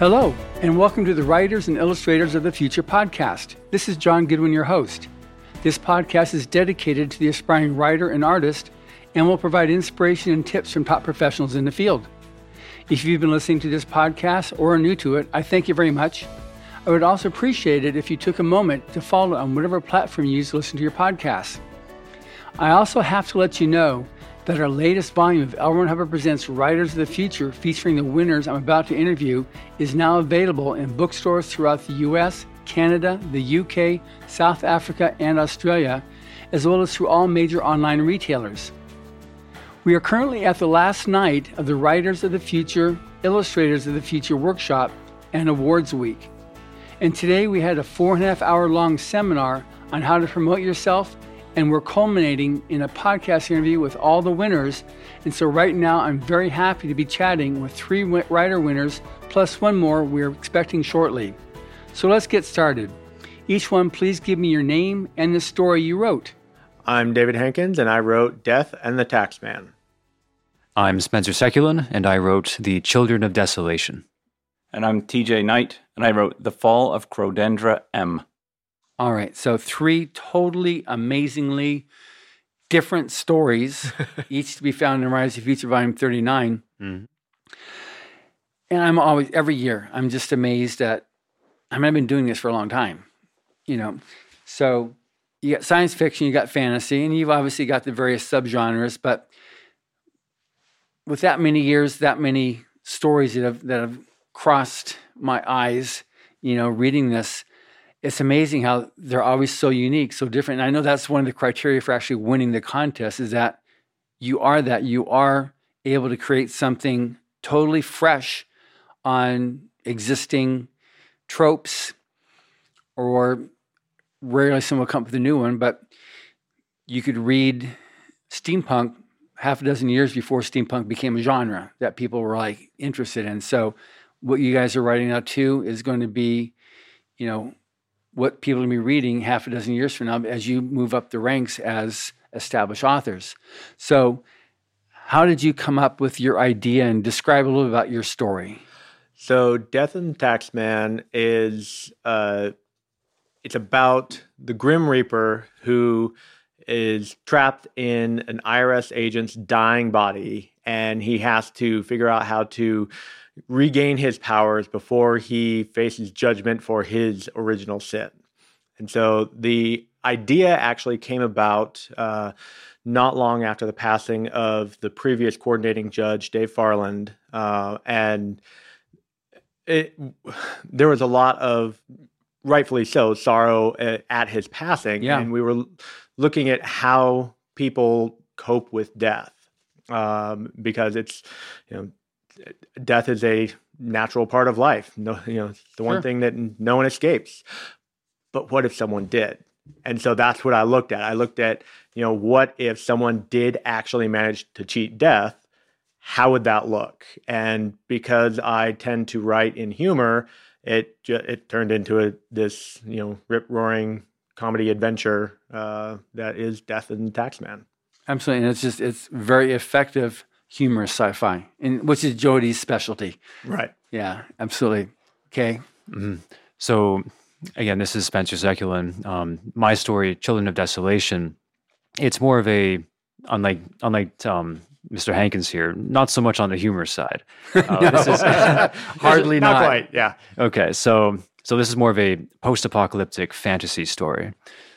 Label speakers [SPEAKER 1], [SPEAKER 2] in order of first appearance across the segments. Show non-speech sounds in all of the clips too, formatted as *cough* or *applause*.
[SPEAKER 1] Hello, and welcome to the Writers and Illustrators of the Future podcast. This is John Goodwin, your host. This podcast is dedicated to the aspiring writer and artist and will provide inspiration and tips from top professionals in the field. If you've been listening to this podcast or are new to it, I thank you very much. I would also appreciate it if you took a moment to follow on whatever platform you use to listen to your podcast. I also have to let you know that our latest volume of L. Hubbard Presents Writers of the Future, featuring the winners I'm about to interview, is now available in bookstores throughout the US, Canada, the UK, South Africa, and Australia, as well as through all major online retailers. We are currently at the last night of the Writers of the Future, Illustrators of the Future workshop and Awards Week. And today we had a four and a half hour long seminar on how to promote yourself and we're culminating in a podcast interview with all the winners. And so, right now, I'm very happy to be chatting with three writer winners, plus one more we're expecting shortly. So, let's get started. Each one, please give me your name and the story you wrote.
[SPEAKER 2] I'm David Hankins, and I wrote Death and the Taxman.
[SPEAKER 3] I'm Spencer Sekulin, and I wrote The Children of Desolation.
[SPEAKER 4] And I'm TJ Knight, and I wrote The Fall of Crodendra M.
[SPEAKER 1] All right. So, three totally amazingly different stories, *laughs* each to be found in Rise of Future Volume 39. Mm-hmm. And I'm always, every year, I'm just amazed at, I mean, I've been doing this for a long time, you know. So, you got science fiction, you got fantasy, and you've obviously got the various subgenres, but with that many years, that many stories that have, that have crossed my eyes, you know, reading this, it's amazing how they're always so unique, so different. And I know that's one of the criteria for actually winning the contest is that you are that you are able to create something totally fresh on existing tropes or rarely someone will come up with a new one, but you could read steampunk half a dozen years before steampunk became a genre that people were like interested in. So what you guys are writing out too is going to be, you know, what people will be reading half a dozen years from now as you move up the ranks as established authors. So, how did you come up with your idea and describe a little about your story?
[SPEAKER 2] So, Death and Taxman is uh, it's about the Grim Reaper who is trapped in an IRS agent's dying body, and he has to figure out how to regain his powers before he faces judgment for his original sin. And so the idea actually came about uh, not long after the passing of the previous coordinating judge, Dave Farland. Uh, and it, there was a lot of, rightfully so, sorrow at his passing.
[SPEAKER 1] Yeah.
[SPEAKER 2] And we were looking at how people cope with death um, because it's, you know, death is a natural part of life. No, you know, the one thing that no one escapes. But what if someone did? And so that's what I looked at. I looked at, you know, what if someone did actually manage to cheat death? How would that look? And because I tend to write in humor, it it turned into a this you know rip roaring comedy adventure uh, that is Death and Taxman.
[SPEAKER 1] Absolutely, and it's just it's very effective humorous sci-fi, and which is Jody's specialty.
[SPEAKER 2] Right.
[SPEAKER 1] Yeah, absolutely. Okay.
[SPEAKER 3] Mm-hmm. So again, this is Spencer Sekulin. Um, my story, Children of Desolation, it's more of a unlike unlike um, Mr. Hankins here, not so much on the humor side. *laughs*
[SPEAKER 1] Uh, this is *laughs* hardly
[SPEAKER 2] not,
[SPEAKER 1] not
[SPEAKER 2] quite. Yeah.
[SPEAKER 3] Okay, so so this is more of a post-apocalyptic fantasy story.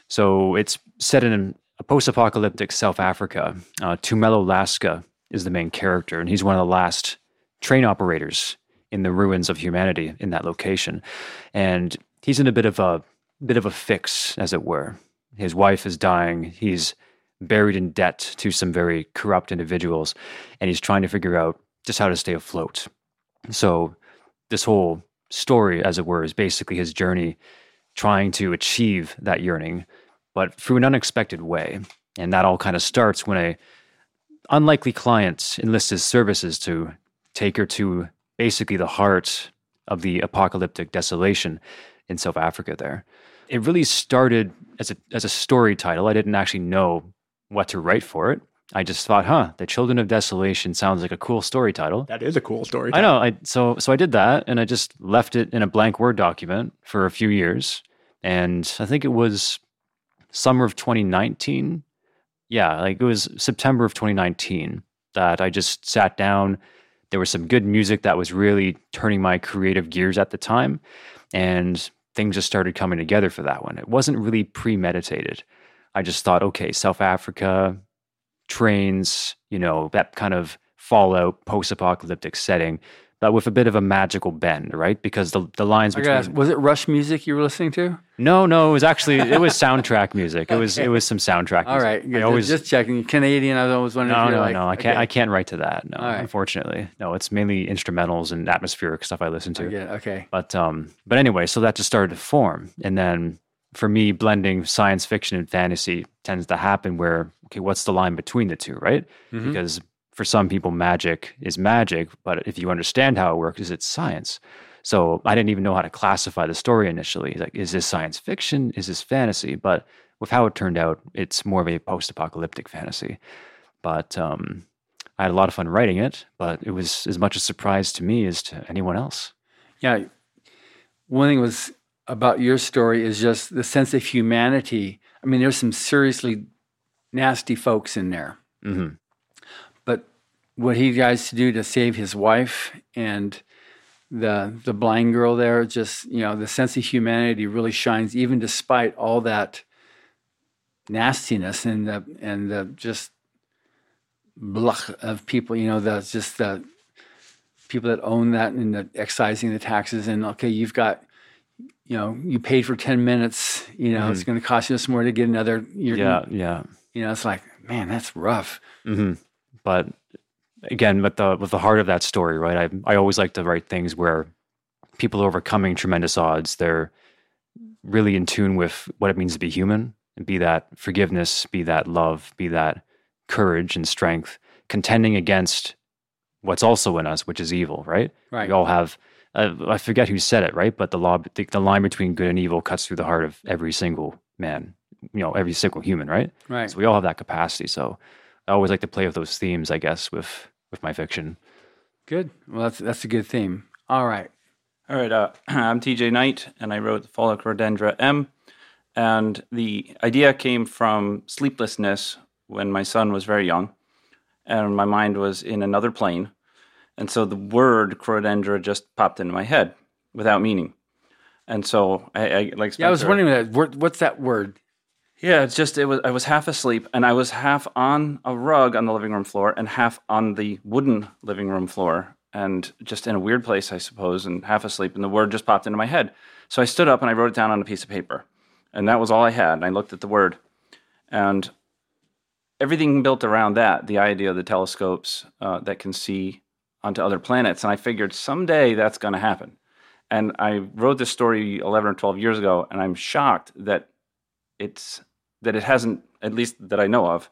[SPEAKER 3] So it's set in a post-apocalyptic South Africa. Uh, Tumelo Laska is the main character, and he's one of the last train operators in the ruins of humanity in that location. And he's in a bit of a bit of a fix, as it were. His wife is dying. He's buried in debt to some very corrupt individuals, and he's trying to figure out just how to stay afloat. So, this whole story, as it were, is basically his journey trying to achieve that yearning, but through an unexpected way. And that all kind of starts when a unlikely client enlists his services to take her to basically the heart of the apocalyptic desolation in South Africa there. It really started as a as a story title. I didn't actually know what to write for it. I just thought, huh, The Children of Desolation sounds like a cool story title.
[SPEAKER 2] That is a cool story.
[SPEAKER 3] I know. I so so I did that and I just left it in a blank Word document for a few years. And I think it was summer of 2019. Yeah, like it was September of 2019 that I just sat down. There was some good music that was really turning my creative gears at the time. And things just started coming together for that one. It wasn't really premeditated. I just thought, okay, South Africa, trains, you know, that kind of fallout, post apocalyptic setting, but with a bit of a magical bend, right? Because the, the lines between.
[SPEAKER 1] ask, was it Rush music you were listening to?
[SPEAKER 3] No, no, it was actually it was soundtrack music. It was it was some soundtrack.
[SPEAKER 1] All right,
[SPEAKER 3] I
[SPEAKER 1] good.
[SPEAKER 3] always
[SPEAKER 1] just checking. Canadian. I was always wondering.
[SPEAKER 3] no, no,
[SPEAKER 1] like,
[SPEAKER 3] no. I can't.
[SPEAKER 1] okay,
[SPEAKER 3] I can't write to that. No,
[SPEAKER 1] right.
[SPEAKER 3] unfortunately, no. It's mainly instrumentals and atmospheric stuff I listen to.
[SPEAKER 1] it. Okay.
[SPEAKER 3] But um, but anyway, so that just started to form, and then for me, blending science fiction and fantasy tends to happen where okay, what's the line between the two, right?
[SPEAKER 1] Mhm.
[SPEAKER 3] Because for some people, magic is magic, but if you understand how it works, is it's science. So I didn't even know how to classify the story initially. Like, is this science fiction? Is this fantasy? But with how it turned out, it's more of a post-apocalyptic fantasy. But um, I had a lot of fun writing it, but it was as much a surprise to me as to anyone else.
[SPEAKER 1] Yeah. One thing was about your story is just the sense of humanity. I mean, there's some seriously nasty folks in there,
[SPEAKER 3] hmm
[SPEAKER 1] but what he tries to do to save his wife and the the blind girl there, just you know, the sense of humanity really shines, even despite all that nastiness and the and the just bluch of people. You know, the just the people that own that and the excising the taxes and okay you've got you know you paid for 10 minutes you know it's going to cost you this more to get another you're,
[SPEAKER 3] Yeah, yeah.
[SPEAKER 1] you know it's like man that's rough
[SPEAKER 3] hmm But again, with the with the heart of that story, right? I I always like to write things where people are overcoming tremendous odds. They're really in tune with what it means to be human, and be that forgiveness, be that love, be that courage and strength, contending against what's also in us, which is evil, right?
[SPEAKER 1] right
[SPEAKER 3] We all have. Uh, I forget who said it, right? But the law, the, the line between good and evil, cuts through the heart of every single man. You know, every single human, right?
[SPEAKER 1] right
[SPEAKER 3] So we all have that capacity. So I always like to play with those themes, I guess, with with my fiction.
[SPEAKER 1] good well that's that's a good theme all right
[SPEAKER 4] All right, uh, *clears throat* I'm TJ Knight, and I wrote The Fall of Crodendra M. And the idea came from sleeplessness when my son was very young, and my mind was in another plane. And so the word Crodendra just popped into my head without meaning. And so I, I like
[SPEAKER 1] yeah i was wondering that word, what's that word
[SPEAKER 4] yeah, it's just it was I was half asleep and I was half on a rug on the living room floor and half on the wooden living room floor and just in a weird place I suppose and half asleep and the word just popped into my head. So I stood up and I wrote it down on a piece of paper. And that was all I had. And I looked at the word and everything built around that, the idea of the telescopes uh, that can see onto other planets and I figured someday that's going to happen. And I wrote this story 11 or 12 years ago and I'm shocked that it's that it hasn't at least that I know of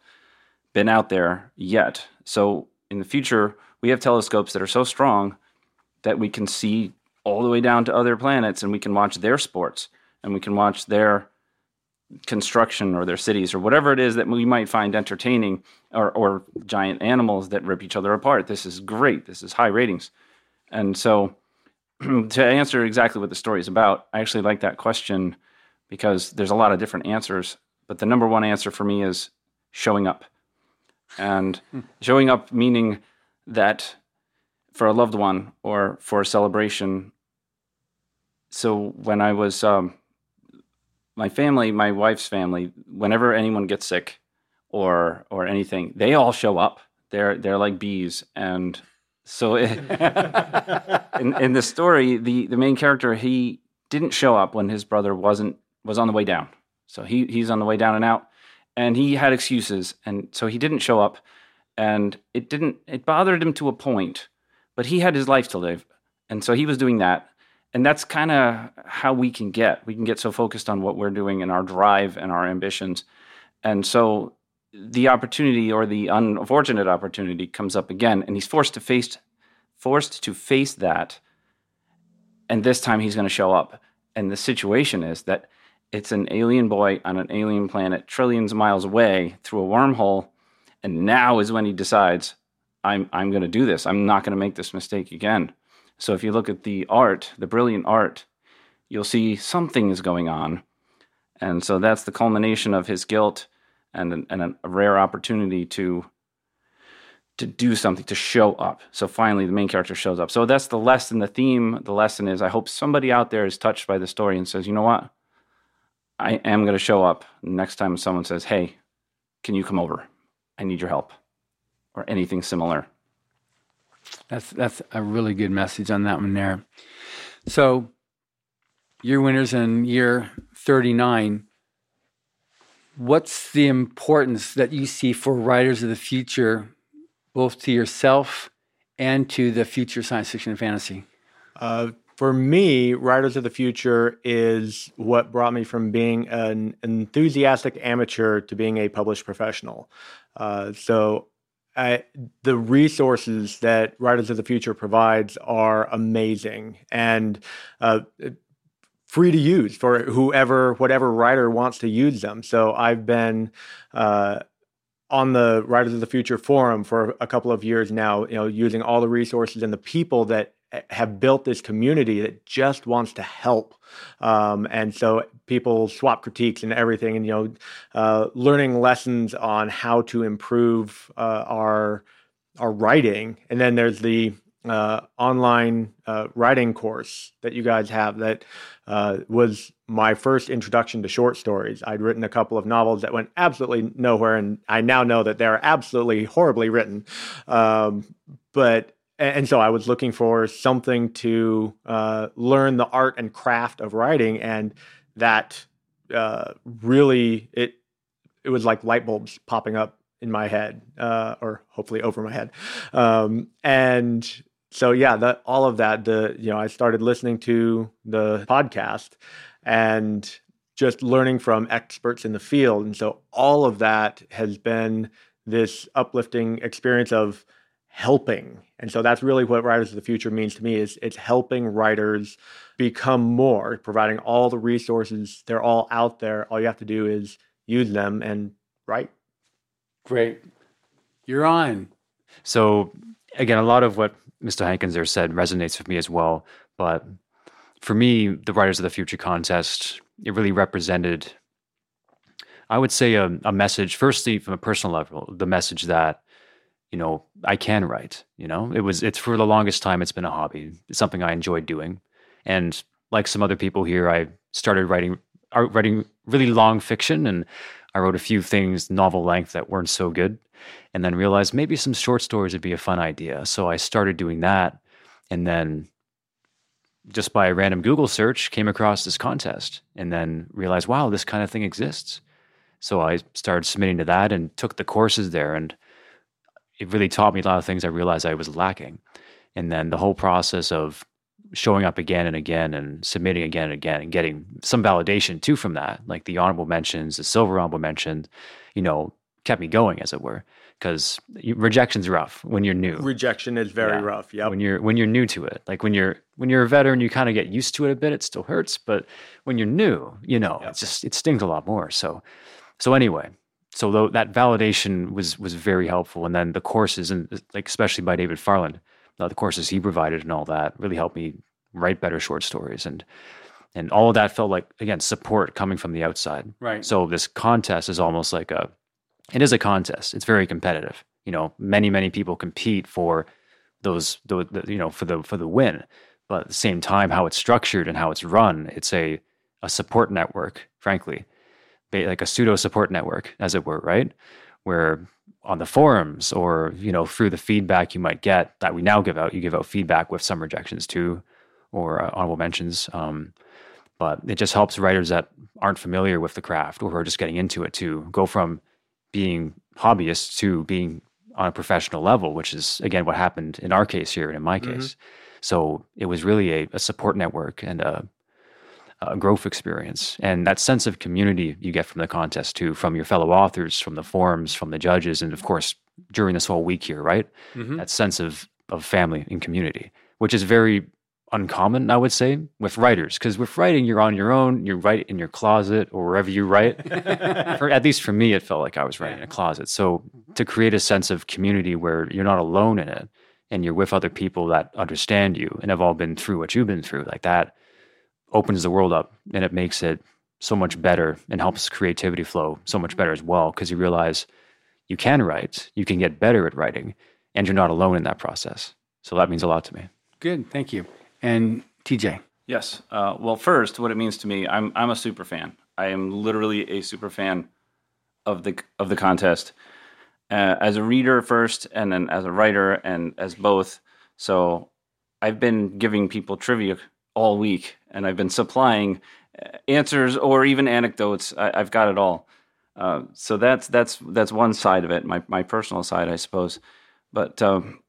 [SPEAKER 4] been out there yet. So in the future, we have telescopes that are so strong that we can see all the way down to other planets and we can watch their sports and we can watch their construction or their cities or whatever it is that we might find entertaining or, or giant animals that rip each other apart. This is great. This is high ratings. And so *clears throat* to answer exactly what the story is about, I actually like that question because there's a lot of different answers, but the number one answer for me is showing up. *laughs* And showing up meaning that for a loved one or for a celebration. So when I was, um, my family, my wife's family, whenever anyone gets sick or or anything, they all show up. They're they're like bees, and so it, *laughs* in, in the story, the the main character he didn't show up when his brother wasn't was on the way down. So he he's on the way down and out, and he had excuses, and so he didn't show up, and it didn't it bothered him to a point, but he had his life to live, and so he was doing that, and that's kind of how we can get. We can get so focused on what we're doing and our drive and our ambitions, and so the opportunity or the unfortunate opportunity comes up again, and he's forced to face forced to face that, and this time he's going to show up, and the situation is that it's an alien boy on an alien planet trillions of miles away through a wormhole And now is when he decides, I'm, I'm going to do this. I'm not going to make this mistake again. So if you look at the art, the brilliant art, you'll see something is going on. And so that's the culmination of his guilt and, and a rare opportunity to to do something to show up. So finally, the main character shows up. So that's the lesson. The theme, the lesson is: I hope somebody out there is touched by the story and says, "You know what? I am going to show up next time someone says, "Hey, can you come over? I need your help," or anything similar."
[SPEAKER 1] That's that's a really good message on that one there. So, your winners in year 39 what's the importance that you see for writers of the future, both to yourself and to the future science fiction and fantasy?
[SPEAKER 2] Uh, for me, Writers of the Future is what brought me from being an enthusiastic amateur to being a published professional. Uh, so, I, the resources that Writers of the Future provides are amazing. And uh, free to use for whoever, whatever writer wants to use them. So I've been uh, on the Writers of the Future forum for a couple of years now, you know, using all the resources and the people that have built this community that just wants to help. Um, and so people swap critiques and everything, and you know, uh, learning lessons on how to improve uh, our our writing. And then there's the uh, online uh, writing course that you guys have that uh, was my first introduction to short stories. I'd written a couple of novels that went absolutely nowhere, and I now know that they're absolutely horribly written. Um, but and so I was looking for something to uh, learn the art and craft of writing, and that uh, really it it was like light bulbs popping up in my head, uh, or hopefully over my head, um, and so yeah, that all of that. The you know, I started listening to the podcast and just learning from experts in the field, and so all of that has been this uplifting experience of helping. And so that's really what Writers of the Future means to me is it's helping writers become more, providing all the resources. They're all out there. All you have to do is use them and write.
[SPEAKER 1] Great. You're on.
[SPEAKER 3] So again, a lot of what Mr. Hankins there said resonates with me as well. But for me, the Writers of the Future contest, it really represented, I would say, a, a message, firstly, from a personal level, the message that, you know, I can write. You know, it was, it's for the longest time, it's been a hobby. It's something I enjoyed doing. And like some other people here, I started writing, uh, writing really long fiction and I wrote a few things novel length that weren't so good and then realized maybe some short stories would be a fun idea. So I started doing that. And then just by a random Google search, came across this contest and then realized, wow, this kind of thing exists. So I started submitting to that and took the courses there. And it really taught me a lot of things I realized I was lacking. And then the whole process of showing up again and again and submitting again and again and getting some validation too from that, like the honorable mentions, the silver honorable mention, you know, kept me going, as it were. Because rejection's rough when you're new.
[SPEAKER 2] Rejection is very yeah. rough. Yeah.
[SPEAKER 3] When you're when you're new to it, like when you're when you're a veteran, you kind of get used to it a bit. It still hurts, but when you're new, you know, yep. it just it stings a lot more. So, so anyway, so though that validation was was very helpful, and then the courses and like especially by David Farland, uh, the courses he provided and all that really helped me write better short stories and and all of that felt like again support coming from the outside.
[SPEAKER 1] Right.
[SPEAKER 3] So this contest is almost like a it is a contest. It's very competitive. You know, many many people compete for those, the, the, you know, for the for the win. But at the same time, how it's structured and how it's run, it's a a support network, frankly, like a pseudo support network, as it were, right? Where on the forums or you know through the feedback you might get that we now give out, you give out feedback with some rejections too, or uh, honorable mentions. Um, but it just helps writers that aren't familiar with the craft or who are just getting into it to go from being hobbyists to being on a professional level, which is again what happened in our case here and in my mm-hmm. case. So it was really a, a support network and a, a, growth experience, and that sense of community you get from the contest too, from your fellow authors, from the forums, from the judges, and of course during this whole week here, right? Mm-hmm. That sense of of family and community, which is very uncommon, I would say, with writers. Because with writing, you're on your own. You write in your closet or wherever you write. *laughs* for, at least for me, it felt like I was writing in a closet. So to create a sense of community where you're not alone in it and you're with other people that understand you and have all been through what you've been through, like that opens the world up and it makes it so much better and helps creativity flow so much better as well. Because you realize you can write, you can get better at writing, and you're not alone in that process. So that means a lot to me.
[SPEAKER 1] Good, thank you. And TJ.
[SPEAKER 4] Yes. Uh, well, first, what it means to me, I'm I'm a super fan. I am literally a super fan of the of the contest uh, as a reader first, and then as a writer, and as both. So I've been giving people trivia all week, and I've been supplying uh, answers or even anecdotes. I, have got it all. Uh, so that's that's that's one side of it, my my personal side, I suppose. But um,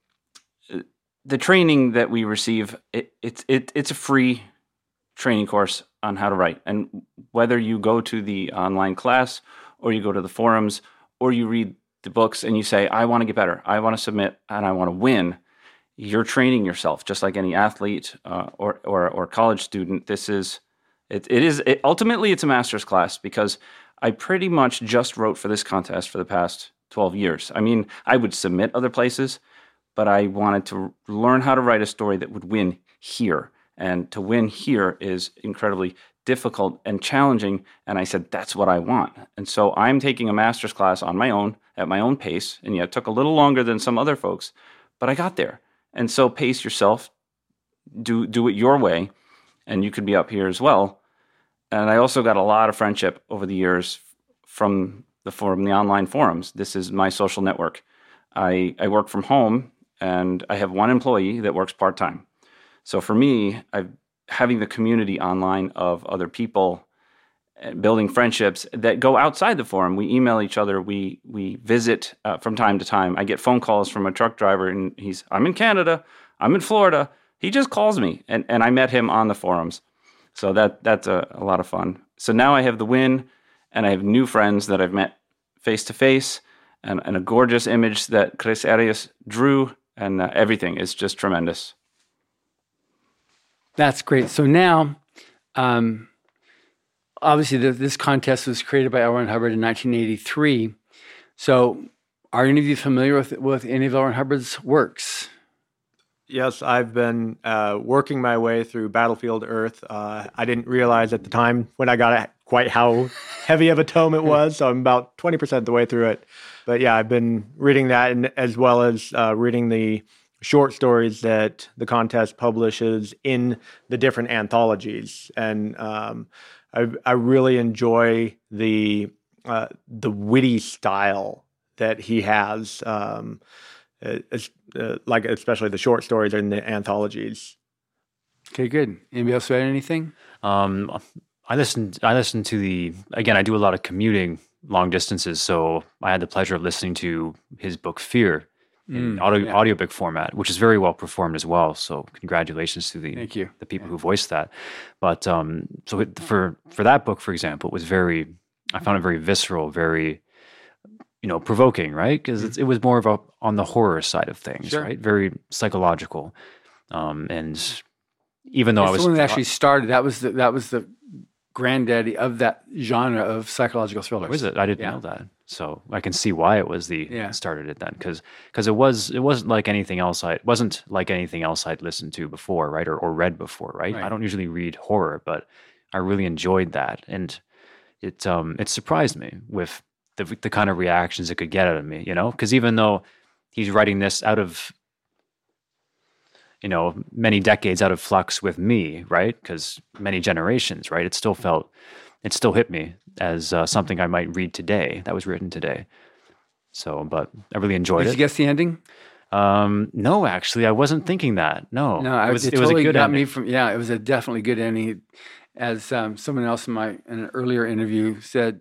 [SPEAKER 4] the training that we receive, it, it, it, it's a free training course on how to write. And whether you go to the online class or you go to the forums or you read the books and you say, I want to get better, I want to submit, and I want to win, you're training yourself just like any athlete uh, or, or, or college student. This is, it, it is, it, ultimately, it's a master's class because I pretty much just wrote for this contest for the past 12 years. I mean, I would submit other places but I wanted to learn how to write a story that would win here. And to win here is incredibly difficult and challenging. And I said, that's what I want. And so I'm taking a master's class on my own at my own pace. And yeah, it took a little longer than some other folks, but I got there. And so pace yourself, do do it your way, and you could be up here as well. And I also got a lot of friendship over the years from the forum, the online forums. This is my social network. I, I work from home and I have one employee that works part time. So for me, I've having the community online of other people building friendships that go outside the forum. We email each other. We we visit uh, from time to time. I get phone calls from a truck driver and he's i'm in canada. I'm in florida. He just calls me and, and i met him on the forums. So that that's a, a lot of fun. So now i have the win and i have new friends that i've met face to face and, and a gorgeous image that chris arias drew and uh, everything is just tremendous.
[SPEAKER 1] That's great. So now, um, obviously, the, this contest was created by L. Hubbard in 1983. So, are any of you familiar with with any of L. Hubbard's works?
[SPEAKER 2] Yes, I've been uh, working my way through Battlefield Earth. Uh, I didn't realize at the time when I got it quite how heavy of a tome it was, so I'm about 20% the way through it. But yeah, I've been reading that and as well as uh, reading the short stories that the contest publishes in the different anthologies. And um, I, I, really enjoy the uh, the witty style that he has, um, uh, like especially the short stories and the anthologies.
[SPEAKER 1] Okay, good. Anybody else read anything? Um,
[SPEAKER 3] I listened. I listened to the again. I do a lot of commuting long distances. So I had the pleasure of listening to his book Fear in mm, audio yeah. audiobook format, which is very well performed as well. So congratulations to the
[SPEAKER 1] Thank you.
[SPEAKER 3] the people yeah. who voiced that. But um, so it, for for that book, for example, it was very I found it very visceral, very you know provoking, right? Because mm-hmm. it was more of a on the horror side of things, sure. right? Very psychological, um, and even though
[SPEAKER 1] it's
[SPEAKER 3] I was
[SPEAKER 1] the one that actually started, that was the, that was the granddaddy of that genre of psychological thrillers.
[SPEAKER 3] Was it? I didn't yeah. know that. So I can see why it was the yeah. started it then because because it was it wasn't like anything else I wasn't like anything else I'd listened to before right or, or read before right? right? I don't usually read horror but I really enjoyed that and it um it surprised me with the the kind of reactions it could get out of me you know because even though he's writing this out of you know many decades out of flux with me right because many generations right it still felt it still hit me as uh, something i might read today that was written today so but i really enjoyed
[SPEAKER 1] Did
[SPEAKER 3] it
[SPEAKER 1] did you guess the ending um,
[SPEAKER 3] no actually i wasn't thinking that no
[SPEAKER 1] no it was, it, it totally was a good got ending. me from yeah it was a definitely good ending as um, someone else in my in an earlier interview said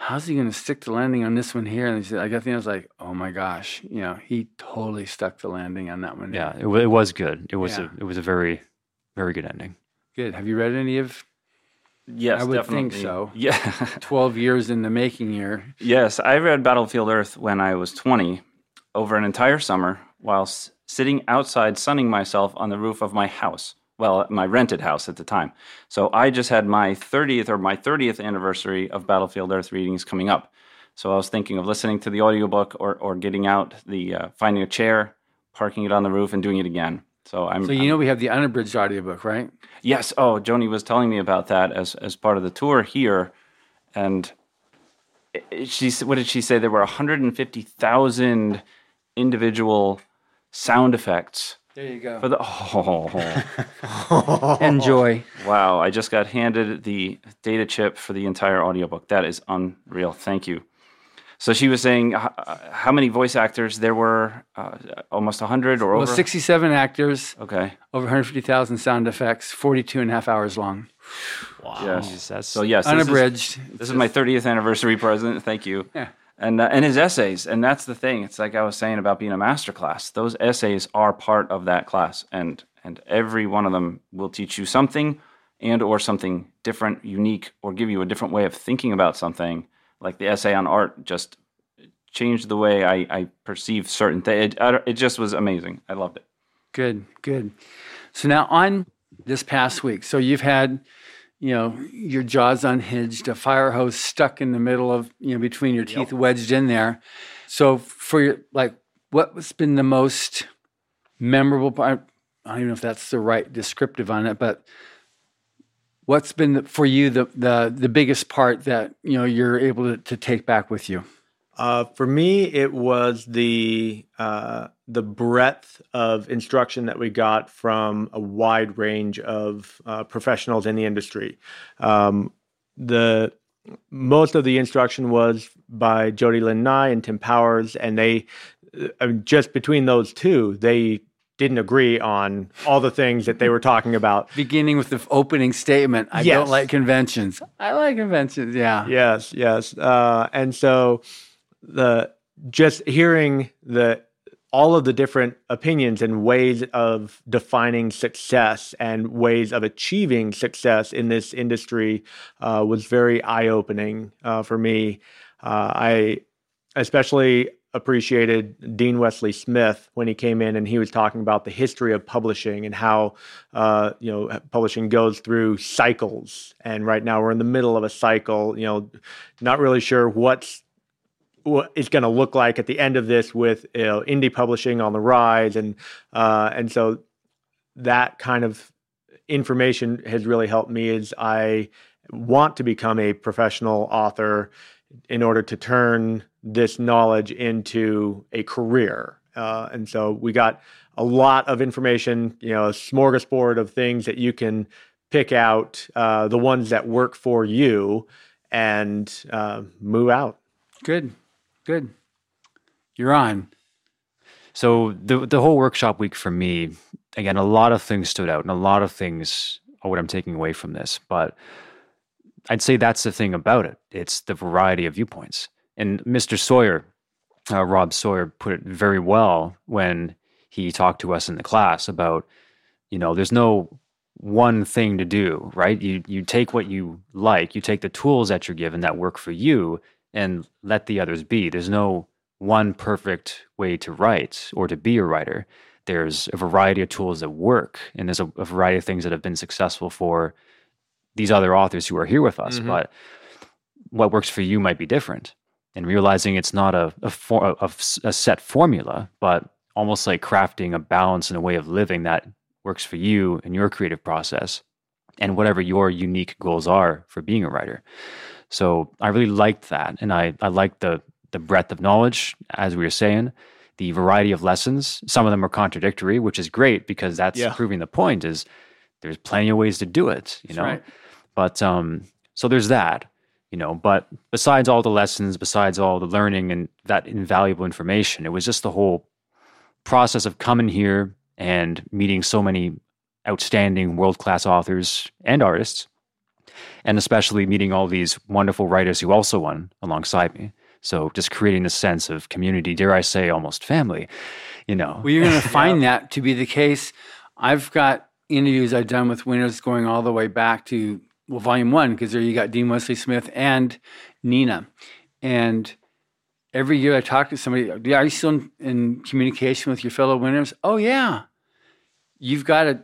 [SPEAKER 1] how's he going to stick the landing on this one here? And he said, I got the, I was like, oh my gosh, you know, he totally stuck the landing on that one.
[SPEAKER 3] Yeah, it, it was good. It was yeah. a, it was a very, very good ending.
[SPEAKER 1] Good. Have you read any of?
[SPEAKER 4] Yes,
[SPEAKER 1] I would
[SPEAKER 4] definitely.
[SPEAKER 1] think so. *laughs*
[SPEAKER 4] Yeah,
[SPEAKER 1] twelve years in the making here.
[SPEAKER 4] Yes, I read Battlefield Earth when I was twenty, over an entire summer, while sitting outside sunning myself on the roof of my house well, my rented house at the time. So I just had my 30th or my 30th anniversary of Battlefield Earth readings coming up. So I was thinking of listening to the audiobook or, or getting out the, uh, finding a chair, parking it on the roof and doing it again. So I'm.
[SPEAKER 1] So you know we have the unabridged audiobook, right?
[SPEAKER 4] Yes. Oh, Joni was telling me about that as as part of the tour here, and she what did she say? There were 150,000 individual sound effects.
[SPEAKER 1] There you go.
[SPEAKER 4] For the oh, *laughs*
[SPEAKER 1] Enjoy.
[SPEAKER 4] wow! I just got handed the data chip for the entire audiobook. That is unreal. Thank you. So she was saying uh, how many voice actors there were? Uh, almost 100 or
[SPEAKER 1] Well,
[SPEAKER 4] over?
[SPEAKER 1] 67 actors,
[SPEAKER 4] Okay.
[SPEAKER 1] over 150,000 sound effects, 42 and a half hours long.
[SPEAKER 4] Yes.
[SPEAKER 3] That's
[SPEAKER 4] So yes, this is-
[SPEAKER 1] Unabridged.
[SPEAKER 4] This is my 30th anniversary present. Thank you.
[SPEAKER 1] Yeah.
[SPEAKER 4] And uh, and his essays, and that's the thing. It's like I was saying about being a master class. Those essays are part of that class, and and every one of them will teach you something, and or something different, unique, or give you a different way of thinking about something. Like the essay on art just changed the way I, I perceive certain things. It, it just was amazing. I loved it.
[SPEAKER 1] Good, good. So now on this past week, so you've had, you know, your jaws unhinged, a fire hose stuck in the middle of, you know, between your teeth wedged in there. So for your, like, what's been the most memorable part? I don't even know if that's the right descriptive on it, but what's been for you the, the the biggest part that you know you're able to, to take back with you?
[SPEAKER 2] Uh, for me, it was the uh, the breadth of instruction that we got from a wide range of uh, professionals in the industry. Um, the most of the instruction was by Jody Lynn Nye and Tim Powers, and they uh, just between those two, they didn't agree on all the things that they were talking about. *laughs*
[SPEAKER 1] Beginning with the opening statement, I
[SPEAKER 2] Yes.
[SPEAKER 1] don't like conventions. I like conventions. Yeah.
[SPEAKER 2] Yes, yes. Uh, and so the just hearing the all of the different opinions and ways of defining success and ways of achieving success in this industry uh, was very eye opening uh, for me. Uh, I especially appreciated Dean Wesley Smith when he came in and he was talking about the history of publishing and how uh, you know publishing goes through cycles. And right now we're in the middle of a cycle. You know, not really sure what's what it's going to look like at the end of this with you know, indie publishing on the rise, and uh, and so that kind of information has really helped me as I want to become a professional author in order to turn this knowledge into a career. Uh, and so we got a lot of information, you know, a smorgasbord of things that you can pick out, uh, the ones that work for you, and uh, move out.
[SPEAKER 1] Good, good. You're on.
[SPEAKER 3] So the the whole workshop week for me, again, a lot of things stood out, and a lot of things are what I'm taking away from this. But I'd say that's the thing about it. It's the variety of viewpoints. And Mr. Sawyer, uh, Rob Sawyer, put it very well when he talked to us in the class about, you know, there's no one thing to do, right? You you take what you like, you take the tools that you're given that work for you, and let the others be. There's no one perfect way to write or to be a writer. There's a variety of tools that work, and there's a, a variety of things that have been successful for these other authors who are here with us.
[SPEAKER 2] Mhm.
[SPEAKER 3] But what works for you might be different. And realizing it's not a a, for, a, a set formula, but almost like crafting a balance and a way of living that works for you and your creative process and whatever your unique goals are for being a writer. So I really liked that. And I, I liked the, the breadth of knowledge, as we were saying, the variety of lessons. Some of them are contradictory, which is great because that's
[SPEAKER 2] Yeah.
[SPEAKER 3] proving the point is there's plenty of ways to do it, you
[SPEAKER 1] That's
[SPEAKER 3] know?
[SPEAKER 1] right.
[SPEAKER 3] But um, so there's that, you know. But besides all the lessons, besides all the learning and that invaluable information, it was just the whole process of coming here and meeting so many outstanding world class authors and artists, and especially meeting all these wonderful writers who also won alongside me. So just creating a sense of community, dare I say, almost family, you know.
[SPEAKER 1] Well, you're going *laughs* to find that to be the case. I've got interviews I've done with winners going all the way back to well, volume one, because there you got Dean Wesley Smith and Nina. And every year I talk to somebody, "Yeah, are you still in, in communication with your fellow winners? Oh, yeah. You've got a,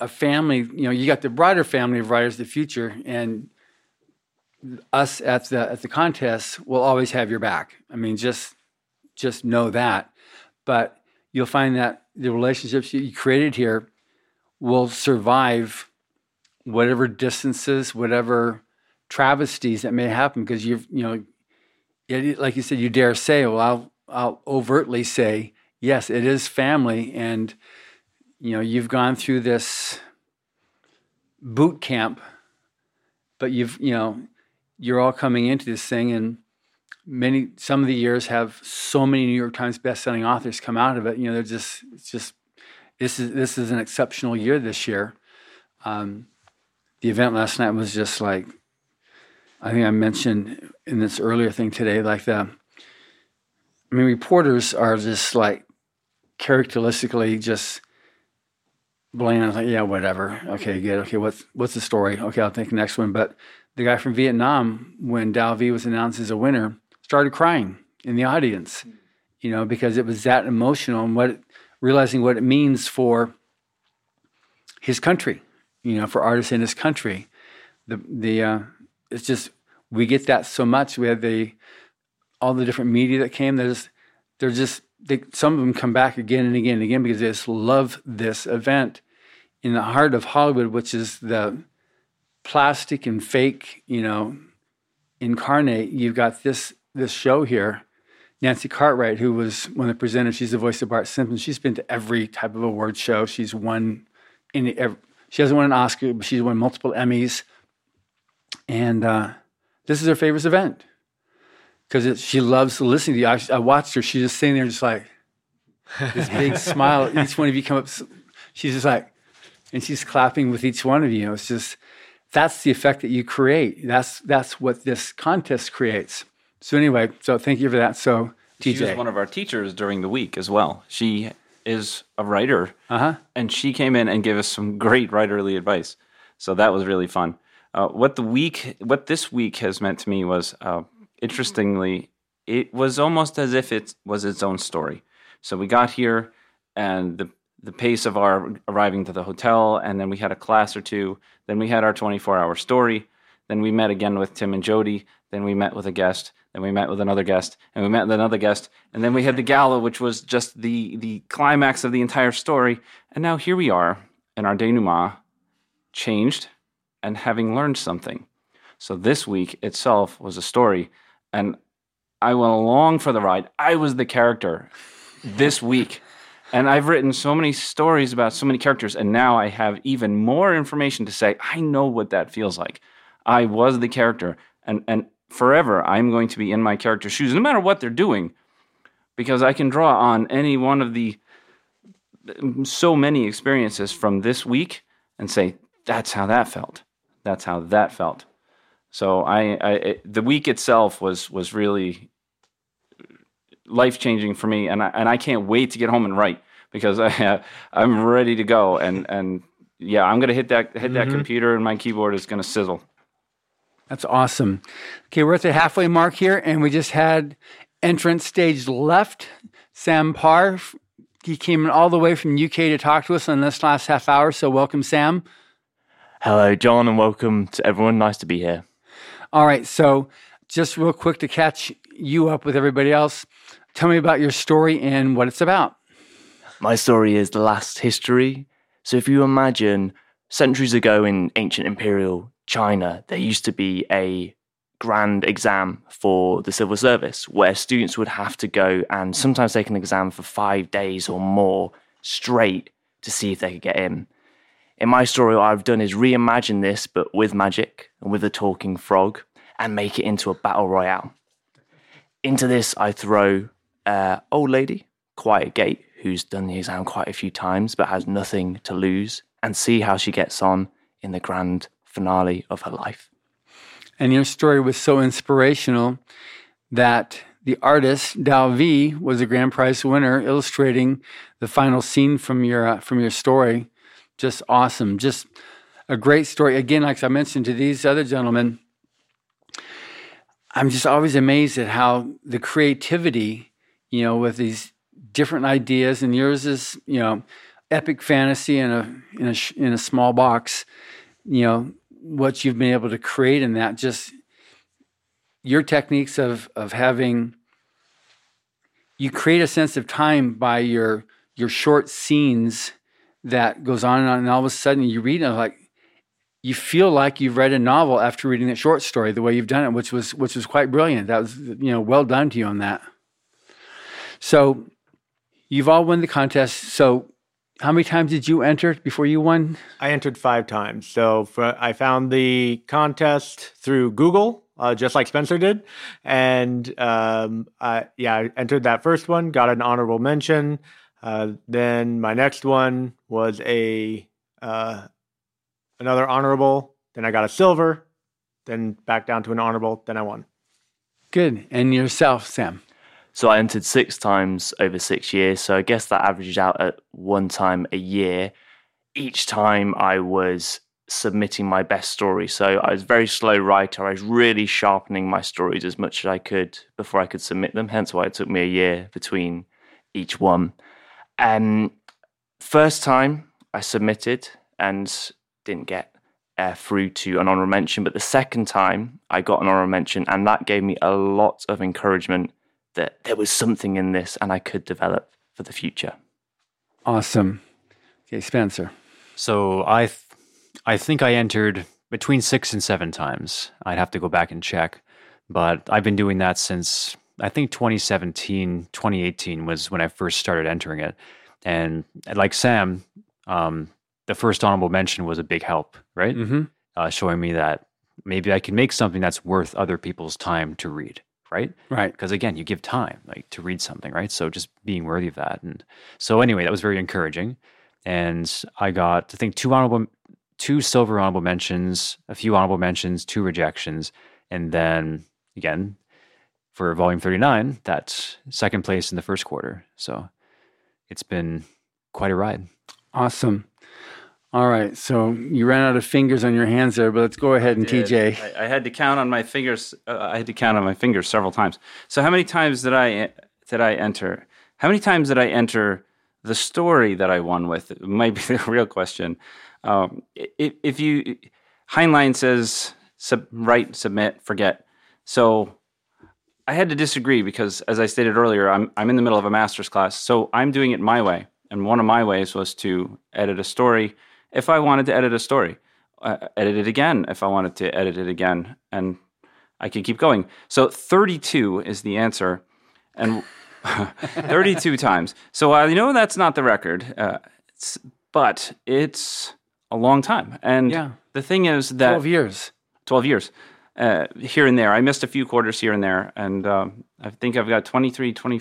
[SPEAKER 1] a family. You know, you got the broader family of writers of the future, and us at the at the contest will always have your back. I mean, just just know that. But you'll find that the relationships you created here will survive whatever distances, whatever travesties that may happen, because you've you know, like you said, you dare say, well, I'll I'll overtly say, yes, it is family, and you know, you've gone through this boot camp, but you've you know, you're all coming into this thing, and many some of the years have so many New York Times best-selling authors come out of it. You know, they're just it's just this is this is an exceptional year this year. Um, the event last night was just like I think I mentioned in this earlier thing today, like the I mean, reporters are just like characteristically just bland. Like, yeah, whatever. Okay, good. Okay, what's what's the story? Okay, I'll the next one. But the guy from Vietnam, when Dao V was announced as a winner, started crying in the audience, you know, because it was that emotional and what realizing what it means for his country, you know, for artists in this country. The the uh, it's just we get that so much. We have the all the different media that came. There's they're just they, some of them come back again and again and again because they just love this event in the heart of Hollywood, which is the plastic and fake, you know, incarnate. You've got this this show here. Nancy Cartwright, who was one of the presenters, she's the voice of Bart Simpson. She's been to every type of award show. She's won in every, she hasn't won an Oscar, but she's won multiple Emmys. And uh, this is her favorite event because she loves listening to you. I, I, watched her; she's just sitting there, just like this big *laughs* smile. Each one of you come up, she's just like, and she's clapping with each one of you. It's just that's the effect that you create. That's that's what this contest creates. So anyway, so thank you for that. So TJ,
[SPEAKER 4] she was one of our teachers during the week as well. She is a writer,
[SPEAKER 1] uh-huh.
[SPEAKER 4] and she came in and gave us some great writerly advice. So that was really fun. Uh, what the week, what this week has meant to me was, uh, interestingly, it was almost as if it was its own story. So we got here, and the the pace of our arriving to the hotel, and then we had a class or two. Then we had our 24 hour story. Then we met again with Tim and Jody. Then we met with a guest. Then we met with another guest, and we met with another guest, and then we had the gala, which was just the the climax of the entire story. And now here we are in our denouement, changed, and having learned something. So this week itself was a story, and I went along for the ride. I was the character this *laughs* week. And I've written so many stories about so many characters, and now I have even more information to say. I know what that feels like. I was the character, and and forever I'm going to be in my character's shoes, no matter what they're doing, because I can draw on any one of the so many experiences from this week and say that's how that felt. That's how that felt. So I, I it, the week itself was was really life changing for me, and I, and I can't wait to get home and write because *laughs* I I'm ready to go and and yeah I'm gonna hit that hit mm-hmm. that computer and my keyboard is gonna sizzle.
[SPEAKER 1] That's awesome. Okay, we're at the halfway mark here, and we just had entrance stage left. Sam Parr, he came all the way from UK to talk to us in this last half hour. So welcome, Sam.
[SPEAKER 5] Hello, John, and welcome to everyone. Nice to be here.
[SPEAKER 1] All right, so just real quick to catch you up with everybody else, tell me about your story and what it's about.
[SPEAKER 5] My story is the last history. So if you imagine centuries ago in ancient imperial China, there used to be a grand exam for the civil service where students would have to go and sometimes take an exam for five days or more straight to see if they could get in. In my story, what I've done is reimagine this, but with magic and with a talking frog, and make it into a battle royale. Into this, I throw uh, old lady, Quiet Gate, who's done the exam quite a few times but has nothing to lose, and see how she gets on in the grand finale of her life.
[SPEAKER 1] And your story was so inspirational that the artist Dao V was a grand prize winner, illustrating the final scene from your uh, from your story. Just awesome, just a great story. Again, like I mentioned to these other gentlemen, I'm just always amazed at how the creativity, you know, with these different ideas, and yours is, you know, epic fantasy in a in a in a small box. You know what you've been able to create in that. Just your techniques of of having you create a sense of time by your your short scenes that goes on and on, and all of a sudden you read it like you feel like you've read a novel after reading that short story the way you've done it, which was which was quite brilliant. That was you know well done to you on that. So you've all won the contest. So how many times did you enter before you won?
[SPEAKER 2] I entered five times. So for, I found the contest through Google, uh, just like Spencer did, and um, I, yeah, I entered that first one, got an honorable mention. Uh, then my next one was a uh, another honorable. Then I got a silver. Then back down to an honorable. Then I won.
[SPEAKER 1] Good. And yourself, Sam?
[SPEAKER 5] So I entered six times over six years. So I guess that averages out at one time a year. Each time I was submitting my best story. So I was a very slow writer. I was really sharpening my stories as much as I could before I could submit them. Hence why it took me a year between each one. And first time I submitted and didn't get uh, through to an honorable mention, but the second time I got an honorable mention, and that gave me a lot of encouragement that there was something in this and I could develop for the future.
[SPEAKER 1] Awesome. Okay, Spencer.
[SPEAKER 3] So I, th- I think I entered between six and seven times. I'd have to go back and check, but I've been doing that since I think 2017, 2018 was when I first started entering it. And like Sam, um, the first honorable mention was a big help, right?
[SPEAKER 1] Mm-hmm.
[SPEAKER 3] Uh, showing me that maybe I can make something that's worth other people's time to read, right?
[SPEAKER 1] Right.
[SPEAKER 3] Because again, you give time like to read something, right? So just being worthy of that. And so anyway, that was very encouraging. And I got I think two honorable, two silver honorable mentions, a few honorable mentions, two rejections, and then again for volume 39 that's second place in the first quarter so it's been quite a ride
[SPEAKER 1] Awesome. All right. So you ran out of fingers on your hands there, but let's go ahead and. TJ.
[SPEAKER 4] I, I had to count on my fingers. Uh, I had to count on my fingers several times. So how many times did I did I enter? How many times did I enter the story that I won with? It might be *laughs* the real question. Um, if, if you Heinlein says sub, write, submit, forget. So I had to disagree because, as I stated earlier, I'm I'm in the middle of a master's class, so I'm doing it my way. And one of my ways was to edit a story if I wanted to edit a story, uh, edit it again if I wanted to edit it again, and I could keep going. So 32 is the answer, and *laughs* 32 *laughs* times. So I know that's not the record, uh, it's, but it's a long time. And
[SPEAKER 1] Yeah.
[SPEAKER 4] the thing is that
[SPEAKER 1] 12 years.
[SPEAKER 4] 12 years uh, here and there. I missed a few quarters here and there. And um, I think I've got 23, 20,